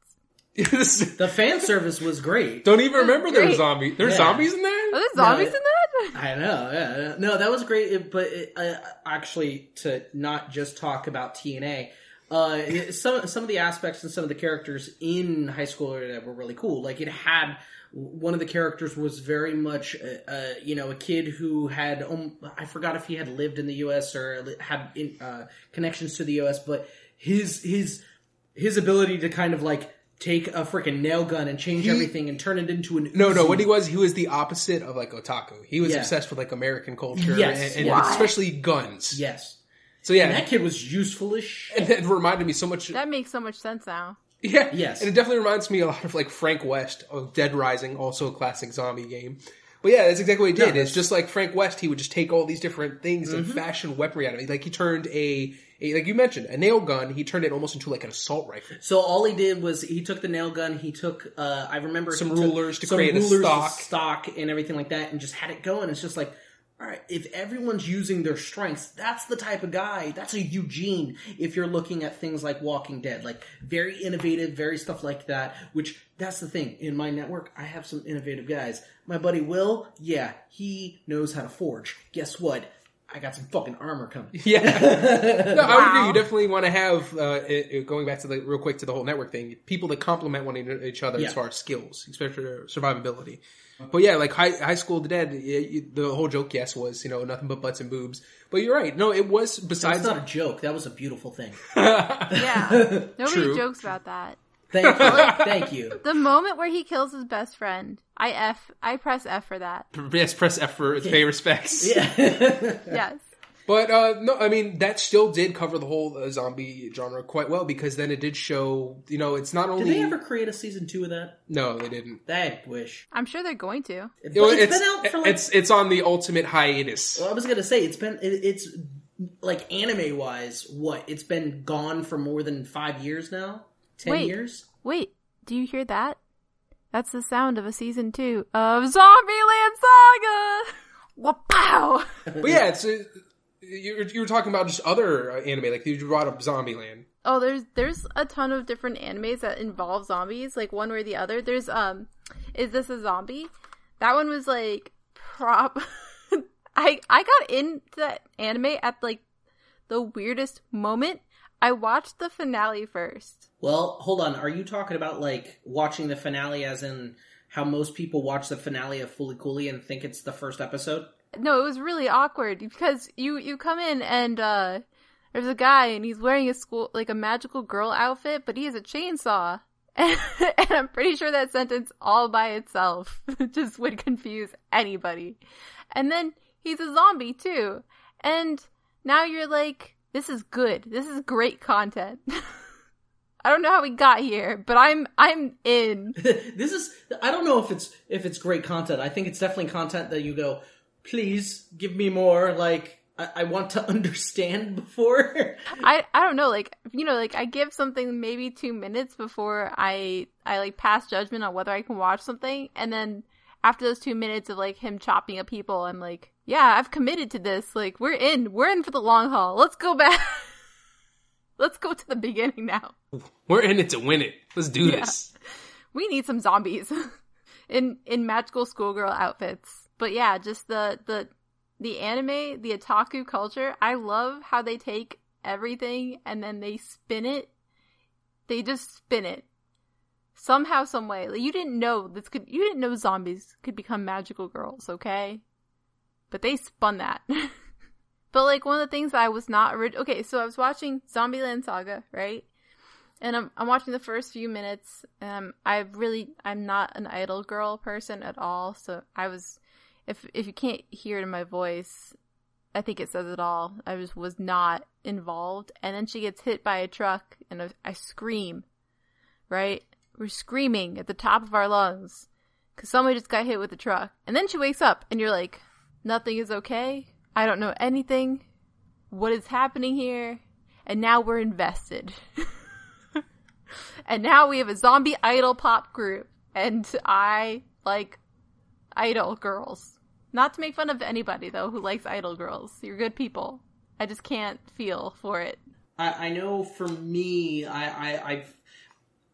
S1: This-
S3: The fan service was great.
S1: don't even remember there were zombies. There's
S3: Yeah.
S1: zombies in there.
S4: Are there zombies
S3: No.
S4: in that?
S3: I know, yeah. No, that was great. It- But it, uh, actually, to not just talk about TNA, uh, it- some some of the aspects and some of the characters in High School that were really cool. Like it had one of the characters was very much, uh, uh, you know, a kid who had um, I forgot if he had lived in the U.S. or had in, uh, connections to the U.S. But his his his ability to kind of like take a freaking nail gun and change everything and turn it into an
S1: No, no. What he was, he was the opposite of like otaku. He was
S3: Yeah.
S1: obsessed with like American culture
S3: Yes,
S1: and, and especially guns.
S3: yes.
S1: So yeah,
S3: And that kid was useful as [LAUGHS] shit.
S1: and it reminded me so much.
S4: That makes so much sense now.
S1: Yeah.
S3: Yes.
S1: And it definitely reminds me a lot of like Frank West of Dead Rising, also a classic zombie game. But yeah, that's exactly what he did.
S3: No,
S1: it's just like Frank West, he would just take all these different things
S3: Mm-hmm.
S1: and fashion weaponry out of it. Like he turned a, a like you mentioned, a nail gun, he turned it almost into like an assault rifle.
S3: So all he did was he took the nail gun. He took uh, I remember
S1: Some rulers to
S3: some
S1: create a stock.
S3: stock, and everything like that, and just had it going. It's just like, all right, if everyone's using their strengths, that's the type of guy. That's a Eugene. If you're looking at things like Walking Dead, like very innovative, very stuff like that. Which that's the thing in my network. I have some innovative guys. My buddy Will, yeah, he knows how to forge. Guess what? I got some fucking armor coming. [LAUGHS]
S1: Yeah. no, I would agree. You definitely want to have, uh, it, it- going back to the, real quick to the whole network thing, people that complement one another- each other
S3: Yeah.
S1: as far as skills, especially their survivability. But yeah, like high, high School of the Dead, it, it- the whole joke, yes, was, you know, nothing but butts and boobs. But you're right. No, it was besides.
S3: That's not a joke. That was a beautiful thing. [LAUGHS]
S4: Yeah. [LAUGHS] Nobody
S1: True.
S4: jokes about that.
S3: Thank you. [LAUGHS] Thank you.
S4: The moment where he kills his best friend, I F, I press F for that. [LAUGHS]
S1: yes, press F for pay respects. [LAUGHS] Yeah.
S4: Yes.
S1: But uh, no, I mean that still did cover the whole uh, zombie genre quite well because then it did show, you know, it's not only
S3: Did they ever create a season two of that?
S1: no, they didn't.
S3: I wish.
S4: I'm sure they're going to.
S3: But
S1: You know,
S3: it's been out for like.
S1: it's it's on the ultimate hiatus.
S3: well, I was gonna say it's been it, it's like anime wise. What it's been gone for more than five years now. Ten
S4: Wait.
S3: years.
S4: Wait, do you hear that? That's the sound of a season two of Zombieland Saga! [LAUGHS] Wow!
S1: But yeah, it's uh, you, were- you were talking about just other uh, anime, like you brought up Zombieland.
S4: Oh, there's there's a ton of different animes that involve zombies, like one way or the other. There's um, is this a zombie? That one was like prop. [LAUGHS] I I got into that anime at like the weirdest moment. I watched the finale first.
S3: Well, hold on. Are you talking about like watching the finale, as in how most people watch the finale of Fooly Cooly and think it's the first episode?
S4: No, it was really awkward because you you come in and uh there's a guy and he's wearing a school like a magical girl outfit, but he has a chainsaw. And, [LAUGHS] and I'm pretty sure that sentence all by itself [LAUGHS] just would confuse anybody. And then he's a zombie too. And now you're like, this is good. This is great content. [LAUGHS] I don't know how we got here, but I'm I'm in. [LAUGHS]
S3: this is I don't know if it's if it's great content. I think it's definitely content that you go, please give me more. Like I, I want to [LAUGHS] understand before.
S4: I I don't know, like you know, like I give something maybe two minutes before I I like pass judgment on whether I can watch something, and then after those two minutes of like him chopping up people, I'm like, yeah, I've committed to this. Like we're in, we're in for the long haul. Let's go back. [LAUGHS] Let's go to the beginning now.
S1: We're in it to win it. Let's do
S4: Yeah.
S1: this. [LAUGHS]
S4: We need some zombies [LAUGHS] in in magical schoolgirl outfits. But yeah, just the the the anime, the otaku culture. I love how they take everything and then they spin it. They just spin it somehow, some way. Like, you didn't know this could. You didn't know zombies could become magical girls, okay? But they spun that. [LAUGHS] but like one of the things I was not okay. So I was watching Zombieland Saga, right? And I'm I'm watching the first few minutes. Um, I really I'm not an idol girl person at all. So I was, if if you can't hear it in my voice, I think it says it all. I just was not involved. And then she gets hit by a truck, and I, I scream. Right, we're screaming at the top of our lungs because somebody just got hit with a truck. And then she wakes up, and you're like, nothing is okay. I don't know anything. What is happening here? And now we're invested. [LAUGHS] and now we have a zombie idol pop group. And I like idol girls. Not to make fun of anybody though who likes idol girls. You're good people. I just can't feel for it.
S3: I, I know for me, I, I, I've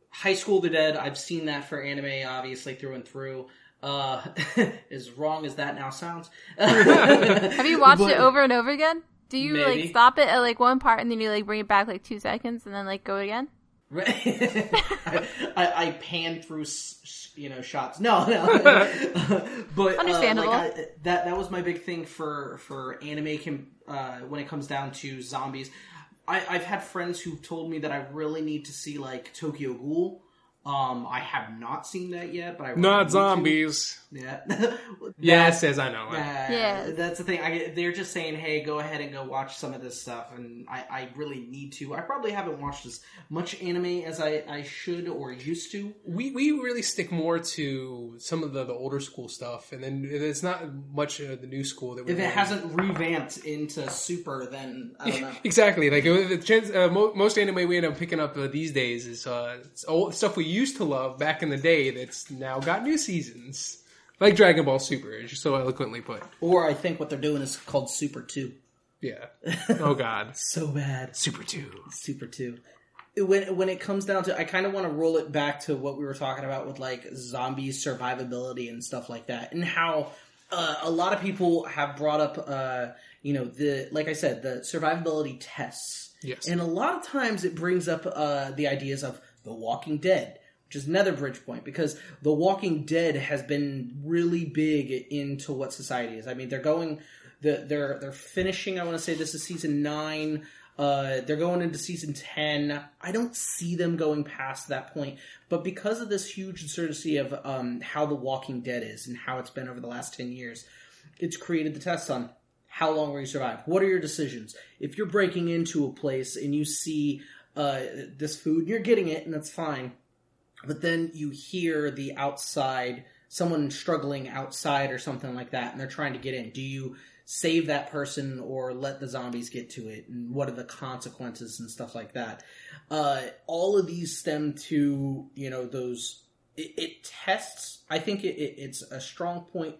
S3: High School the Dead. I've seen that for anime, obviously through and through. Uh, [LAUGHS] as wrong as that now sounds. [LAUGHS]
S4: Have you watched
S3: But-
S4: it over and over again? Do you
S3: Maybe.
S4: like stop it at like one part and then you like bring it back like two seconds and then like go again?
S3: Right. [LAUGHS] I, I, I pan through, s- s- you know, shots. No, no. but
S4: Understandable.
S3: Uh, like I, that that was my big thing for for anime. Com- uh, when it comes down to zombies, I, I've had friends who've told me that I really need to see like Tokyo Ghoul. Um, I have not seen that yet, but I
S5: Not zombies. [LAUGHS]
S3: Yeah.
S1: Yes, as I know.
S3: Uh,
S4: Yeah.
S3: that's the thing. I, they're just saying, "Hey, go ahead and go watch some of this stuff," and I, I really need to. I probably haven't watched as much anime as I, I should or used to.
S1: we we really stick more to some of the, the older school stuff, and then it's not much of the new school that we
S3: If it hasn't revamped into Super, then I don't know. [LAUGHS]
S1: exactly like the chance, uh, mo- most anime we end up picking up uh, these days is uh, it's old stuff we used to love back in the day that's now got new seasons, like Dragon Ball Super, as you so eloquently put.
S3: or I think what they're doing is called Super Two.
S1: Yeah. [LAUGHS] Oh God.
S3: So bad.
S1: Super Two.
S3: Super Two. When when it comes down to, I kind of want to roll it back to what we were talking about with like zombie survivability and stuff like that, and how uh, a lot of people have brought up, uh, you know, the like I said, the survivability tests.
S1: Yes.
S3: And a lot of times it brings up uh, the ideas of The Walking Dead, which is another bridge point because The Walking Dead has been really big into what society is. I mean, they're going, they're they're finishing. I want to say this is season nine. Uh, they're going into season ten. I don't see them going past that point, but because of this huge uncertainty of um, how The Walking Dead is and how it's been over the last ten years, it's created the test on how long will you survive? What are your decisions? If you're breaking into a place and you see uh, this food, you're getting it, and that's fine. But then you hear the outside, someone struggling outside or something like that, and they're trying to get in. Do you save that person or let the zombies get to it? And what are the consequences and stuff like that? Uh, all of these stem to, you know, those. It, it tests. I think it, it, it's a strong point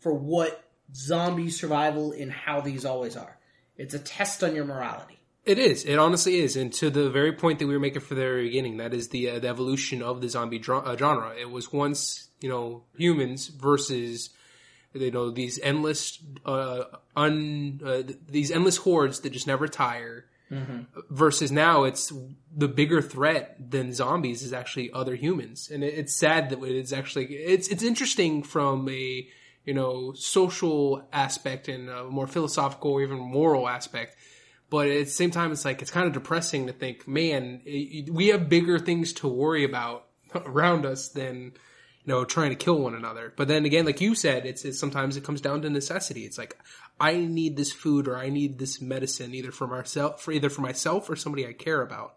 S3: for what zombie survival and how these always are. It's a test on your morality.
S1: It is. It honestly is. And to the very point that we were making for the very beginning, that is the, uh, the evolution of the zombie dra- uh, genre. It was once, you know, humans versus, you know, these endless, uh, un, uh, these endless hordes that just never tire. Versus now, it's the bigger threat than zombies is actually other humans, and it, it's sad that it's actually it's it's interesting from a you know social aspect and a more philosophical or even moral aspect but at the same time it's like it's kind of depressing to think man it- we have bigger things to worry about [LAUGHS] around us than you know trying to kill one another. But then again like you said it's, it's sometimes it comes down to necessity. It's like i need this food or i need this medicine either for myself for either for myself or somebody i care about.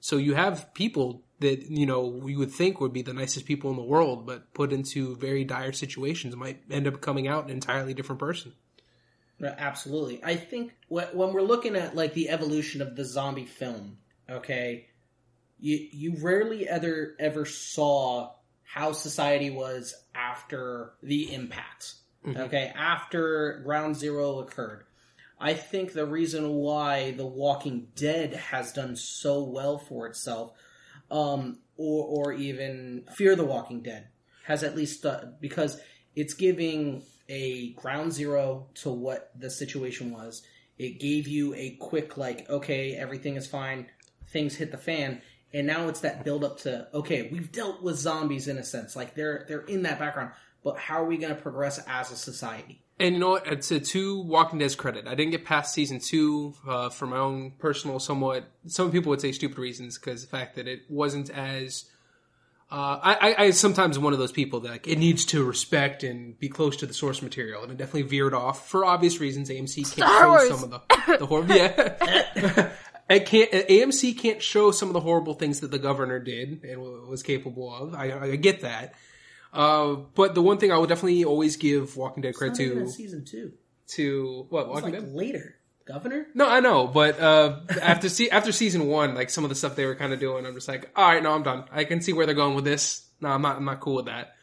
S1: So you have people that you know we would think would be the nicest people in the world but put into very dire situations might end up coming out an entirely different person
S3: Absolutely. I think when we're looking at like the evolution of the zombie film, okay, you you rarely ever ever saw how society was after the impact. Okay, after Ground Zero occurred. I think the reason why The Walking Dead has done so well for itself, um, or or even Fear the Walking Dead, has at least uh, because it's giving a ground zero to what the situation was. It gave you a quick like, okay, everything is fine. Things hit the fan, and now it's that build up to okay, we've dealt with zombies in a sense, like they're they're in that background, but how are we going to progress as a society?
S1: And you know what? It's a to Walking Dead's credit. I didn't get past season two uh, for my own personal, somewhat. Some people would say stupid reasons because the fact that it wasn't as. Uh, I, I, I sometimes one of those people that like, it needs to respect and be close to the source material, and it definitely veered off for obvious reasons. AMC can't show
S4: Wars.
S1: some of the the horror. [LAUGHS] Yeah, [LAUGHS] it can't. AMC can't show some of the horrible things that the governor did and was capable of. I, I get that. Uh, but the one thing I would definitely always give Walking Dead credit to
S3: season two.
S1: to what Walking
S3: like
S1: Dead.
S3: later, Governor.
S1: No, I know, but uh, after se- after season one, like some of the stuff they were kind of doing, I'm just like, all right, no, I'm done. I can see where they're going with this. No, I'm not. I'm not cool with that.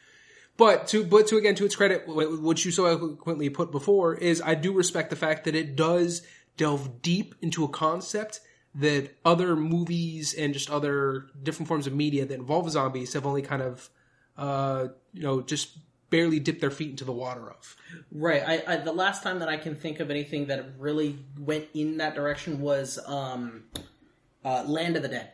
S1: But to but to again to its credit, wh- what you so eloquently put before is I do respect the fact that it does delve deep into a concept that other movies and just other different forms of media that involve zombies have only kind of uh, you know just barely dip their feet into the water of.
S3: Right. I, I the last time that I can think of anything that really went in that direction was um, uh, Land of the Dead.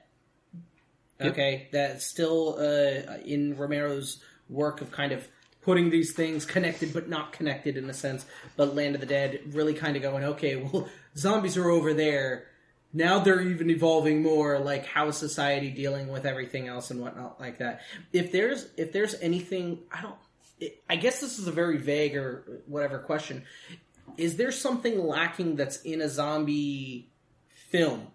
S3: Okay, that's still uh, in Romero's work of kind of putting these things connected but not connected in a sense. But Land of the Dead really kind of going, okay, well, zombies are over there. Now they're even evolving more. Like how is society dealing with everything else and whatnot like that. If there's if there's anything, I don't. I guess this is a very vague or whatever question. Is there something lacking that's in a zombie film,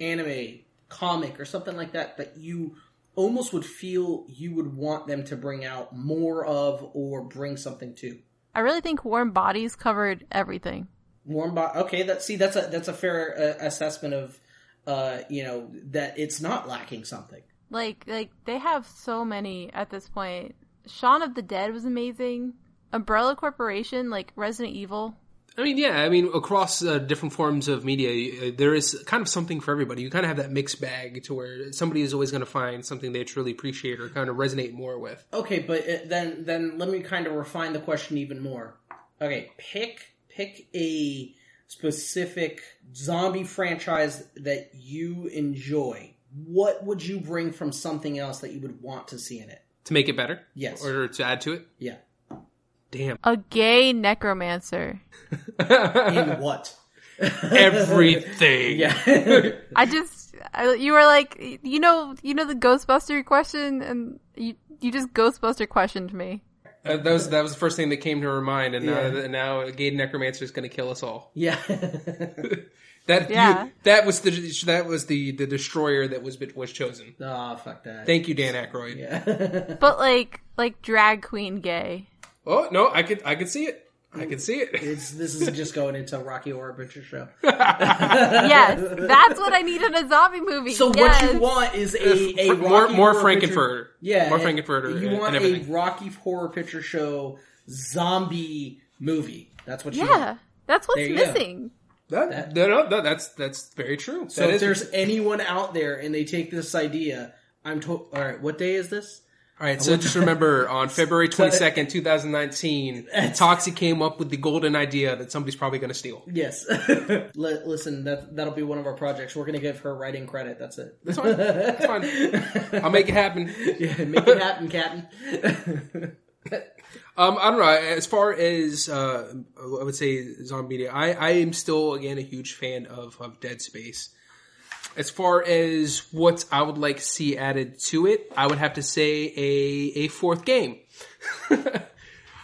S3: anime, comic, or something like that that you almost would feel you would want them to bring out more of or bring something to?
S4: I really think Warm Bodies covered everything.
S3: Warm body. Okay, that see that's a that's a fair uh, assessment of uh, you know that it's not lacking something.
S4: Like like they have so many at this point. Shaun of the Dead was amazing. Umbrella Corporation, like Resident Evil.
S1: I mean, yeah. I mean, across uh, different forms of media, uh, there is kind of something for everybody. You kind of have that mixed bag to where somebody is always going to find something they truly appreciate or kind of resonate more with.
S3: Okay, but uh, then then let me kind of refine the question even more. Okay, pick pick a specific zombie franchise that you enjoy. What would you bring from something else that you would want to see in it?
S1: To make it better?
S3: Yes.
S1: Or to add to it?
S3: Yeah.
S1: Damn.
S4: A gay necromancer. [LAUGHS]
S3: In what?
S1: Everything.
S3: yeah.
S4: I just I, you were like you know you know the Ghostbuster question and you you just Ghostbuster questioned me.
S1: Uh, that was that was the first thing that came to her mind, and
S3: Yeah.
S1: now now a gay necromancer is going to kill us all.
S3: yeah. [LAUGHS]
S1: That
S4: Yeah.
S1: you, that was the that was the the destroyer that was was chosen.
S3: oh, fuck that.
S1: Thank you, Dan Aykroyd.
S3: yeah. [LAUGHS]
S4: But like like drag queen gay.
S1: Oh no, I could I could see it. I could see it.
S3: It's, [LAUGHS] this is just going into a Rocky Horror Picture Show. [LAUGHS]
S4: Yes, that's what I need in a zombie movie.
S3: So
S4: yes.
S3: what you want is a, a
S1: Fr- more
S3: Rocky
S1: more
S3: Horror Picture-
S1: Frank-N-Furter.
S3: Yeah,
S1: more
S3: and
S1: Frank-N-Furter.
S3: You want
S1: and
S3: a. Rocky Horror Picture Show zombie movie. That's what you
S4: Yeah,
S3: want.
S4: that's what's
S3: There you go.
S4: Missing.
S1: That, no, no, no, that's that's very true.
S3: So
S1: That
S3: if there's anyone out there and they take this idea, I'm to- all right. What day is this?
S1: all right. So just remember, on [LAUGHS] February twenty second, two thousand nineteen, Toxic came up with the golden idea that somebody's probably going to steal.
S3: Yes. [LAUGHS] Li- listen, that that'll be one of our projects. We're gonna give her writing credit. That's it.
S1: That's fine. That's fine. [LAUGHS] I'll make it happen.
S3: yeah, make it happen, Captain.
S1: Um, I don't know. As far as uh, I would say zombie media, I, I am still again a huge fan of, of Dead Space. As far as what I would like to see added to it, I would have to say a a fourth game. [LAUGHS]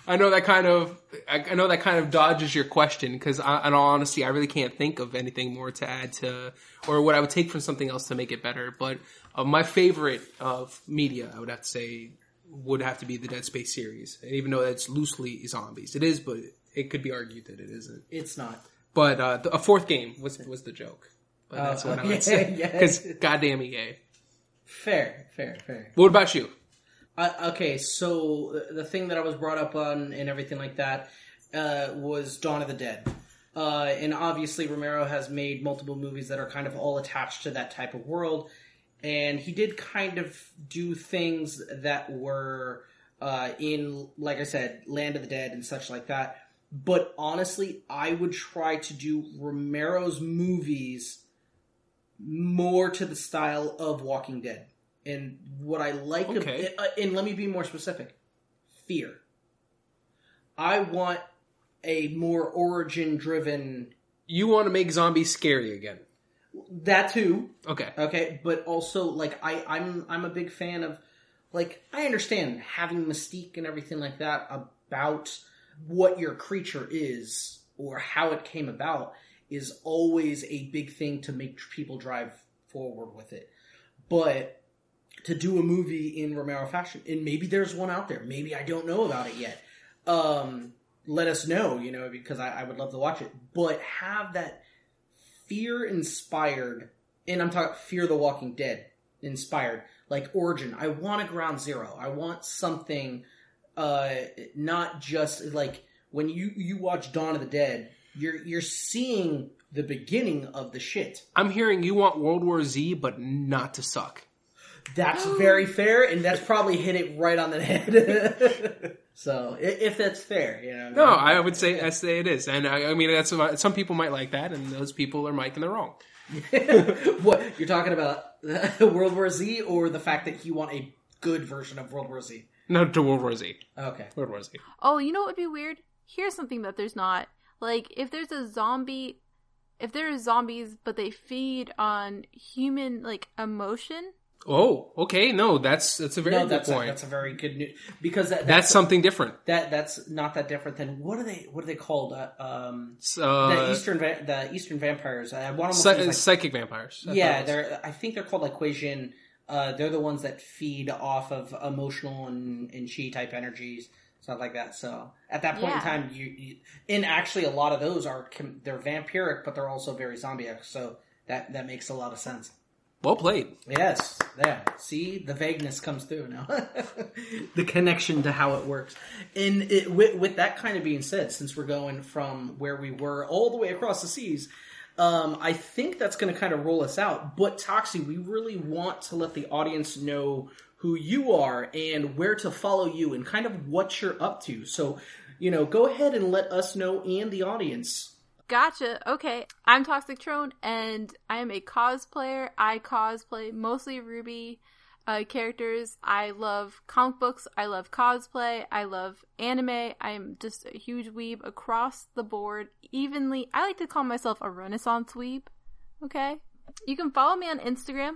S1: I know that kind of I know that kind of dodges your question because in all honesty, I really can't think of anything more to add to or what I would take from something else to make it better. But uh, my favorite of media, I would have to say, would have to be the Dead Space series. And even though it's loosely zombies, it is, but it could be argued that it isn't.
S3: it's not.
S1: But uh, the, a fourth game was was the joke. But that's what I
S3: yeah,
S1: would say [LAUGHS]
S3: yeah.
S1: because goddamn EA.
S3: Fair, fair, fair.
S1: What about you?
S3: Uh, okay, so uh, the thing that I was brought up on and everything like that uh, was Dawn of the Dead. Uh, and obviously, Romero has made multiple movies that are kind of all attached to that type of world. And he did kind of do things that were uh, in, like I said, Land of the Dead and such like that. But honestly, I would try to do Romero's movies more to the style of Walking Dead. And what I like, of-
S1: Okay.
S3: uh, and let me be more specific fear. I want a more origin driven,
S1: You want to make zombies scary again?
S3: That too,
S1: Okay.
S3: okay, but also like I, I'm I'm a big fan of like I understand having mystique and everything like that about what your creature is or how it came about is always a big thing to make people drive forward with it. But to do a movie in Romero fashion, and maybe there's one out there, maybe I don't know about it yet. Um, let us know, you know, because I, I would love to watch it. But have that fear inspired, and I'm talking Fear the Walking Dead inspired, like origin. I want a ground zero. I want something, uh, not just like when you you watch Dawn of the Dead, you're you're seeing the beginning of the shit.
S1: I'm hearing you want World War Z, but not to suck.
S3: That's [GASPS] very fair, and that's probably hit it right on the head. [LAUGHS] so, if that's fair, you know.
S1: No, I would say I say it is, and I, I mean that's what- some people might like that, and those people are Mike and they're wrong. [LAUGHS]
S3: what you're talking about, [LAUGHS] World War Z, or the fact that you want a good version of World War Z?
S1: No, to World War Z.
S3: Okay.
S1: World War Z.
S4: Oh, you know what would be weird? Here's something that there's not. Like, if there's a zombie, if there are zombies, but they feed on human, like, emotion.
S1: Oh, okay. No, that's that's a very
S3: No,
S1: good
S3: that's a, that's a very good news because that,
S1: that's
S3: that's
S1: something different.
S3: that that's not that different than what are they what are they called? Uh, um,
S1: Uh,
S3: the eastern va- the eastern vampires. I want to
S1: psy- psychic vampires. I
S3: yeah, they're. I think they're called like Quasian. Uh, they're the ones that feed off of emotional and, and chi type energies, stuff like that. So at that point in time, you, you and actually a lot of those are they're vampiric, but they're also very zombie-esque. So that that makes a lot of sense.
S1: Well played.
S3: Yes, yeah. See, the vagueness comes through now. [LAUGHS] the connection to how it works. And it, with, with that kind of being said, since we're going from where we were all the way across the seas, um, I think that's going to kind of roll us out. But Toxie, we really want to let the audience know who you are and where to follow you and kind of what you're up to. So, you know, go ahead and let us know and the audience.
S4: Gotcha. Okay. I'm Toxic Trone, and I am a cosplayer. I cosplay mostly RWBY uh, characters. I love comic books. I love cosplay. I love anime. I'm just a huge weeb across the board, evenly. I like to call myself a Renaissance weeb. Okay. You can follow me on Instagram.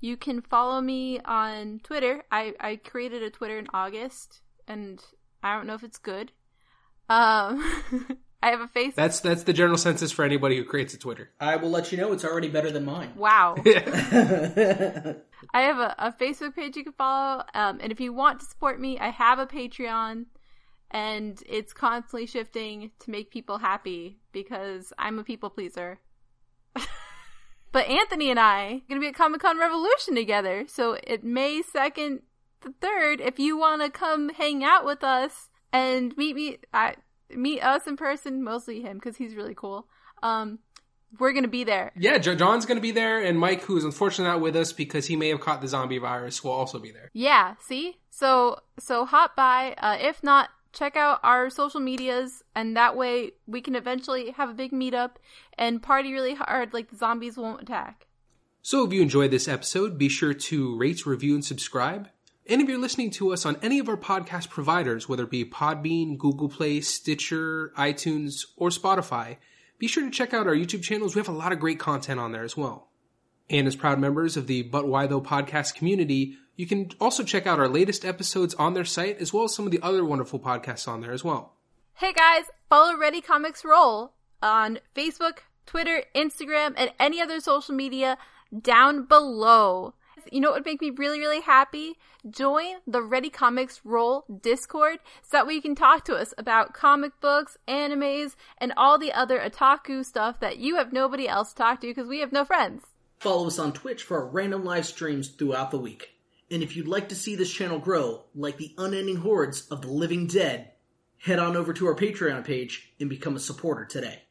S4: You can follow me on Twitter. I, I created a Twitter in August, and I don't know if it's good. Um, [LAUGHS] I have a face.
S1: That's that's the general census for anybody who creates a Twitter.
S3: I will let you know it's already better than mine.
S4: Wow. [LAUGHS] I have a, a Facebook page you can follow. Um, and if you want to support me, I have a Patreon. And it's constantly shifting to make people happy because I'm a people pleaser. [LAUGHS] but Anthony and I are going to be at Comic Con Revolution together. So it May 2nd the 3rd, if you want to come hang out with us and meet me, I, meet us in person, mostly him because he's really cool. Um, we're going to be there.
S1: Yeah, Jo- John's going to be there, and Mike, who is unfortunately not with us because he may have caught the zombie virus, will also be there.
S4: Yeah, see? So so hop by. Uh, if not, check out our social medias and that way we can eventually have a big meetup and party really hard like the zombies won't attack.
S1: So if you enjoyed this episode, be sure to rate, review, and subscribe. And if you're listening to us on any of our podcast providers, whether it be Podbean, Google Play, Stitcher, iTunes, or Spotify, be sure to check out our YouTube channels. We have a lot of great content on there as well. And as proud members of the But Why Though podcast community, you can also check out our latest episodes on their site, as well as some of the other wonderful podcasts on there as well.
S4: Hey guys, follow Ready Comics Roll on Facebook, Twitter, Instagram, and any other social media down below. You know what would make me really, really happy? Join the Ready Comics Roll Discord so that way you can talk to us about comic books, animes, and all the other otaku stuff that you have nobody else to talk to because we have no friends.
S3: Follow us on Twitch for our random live streams throughout the week. And if you'd like to see this channel grow, like the unending hordes of the living dead, head on over to our Patreon page and become a supporter today.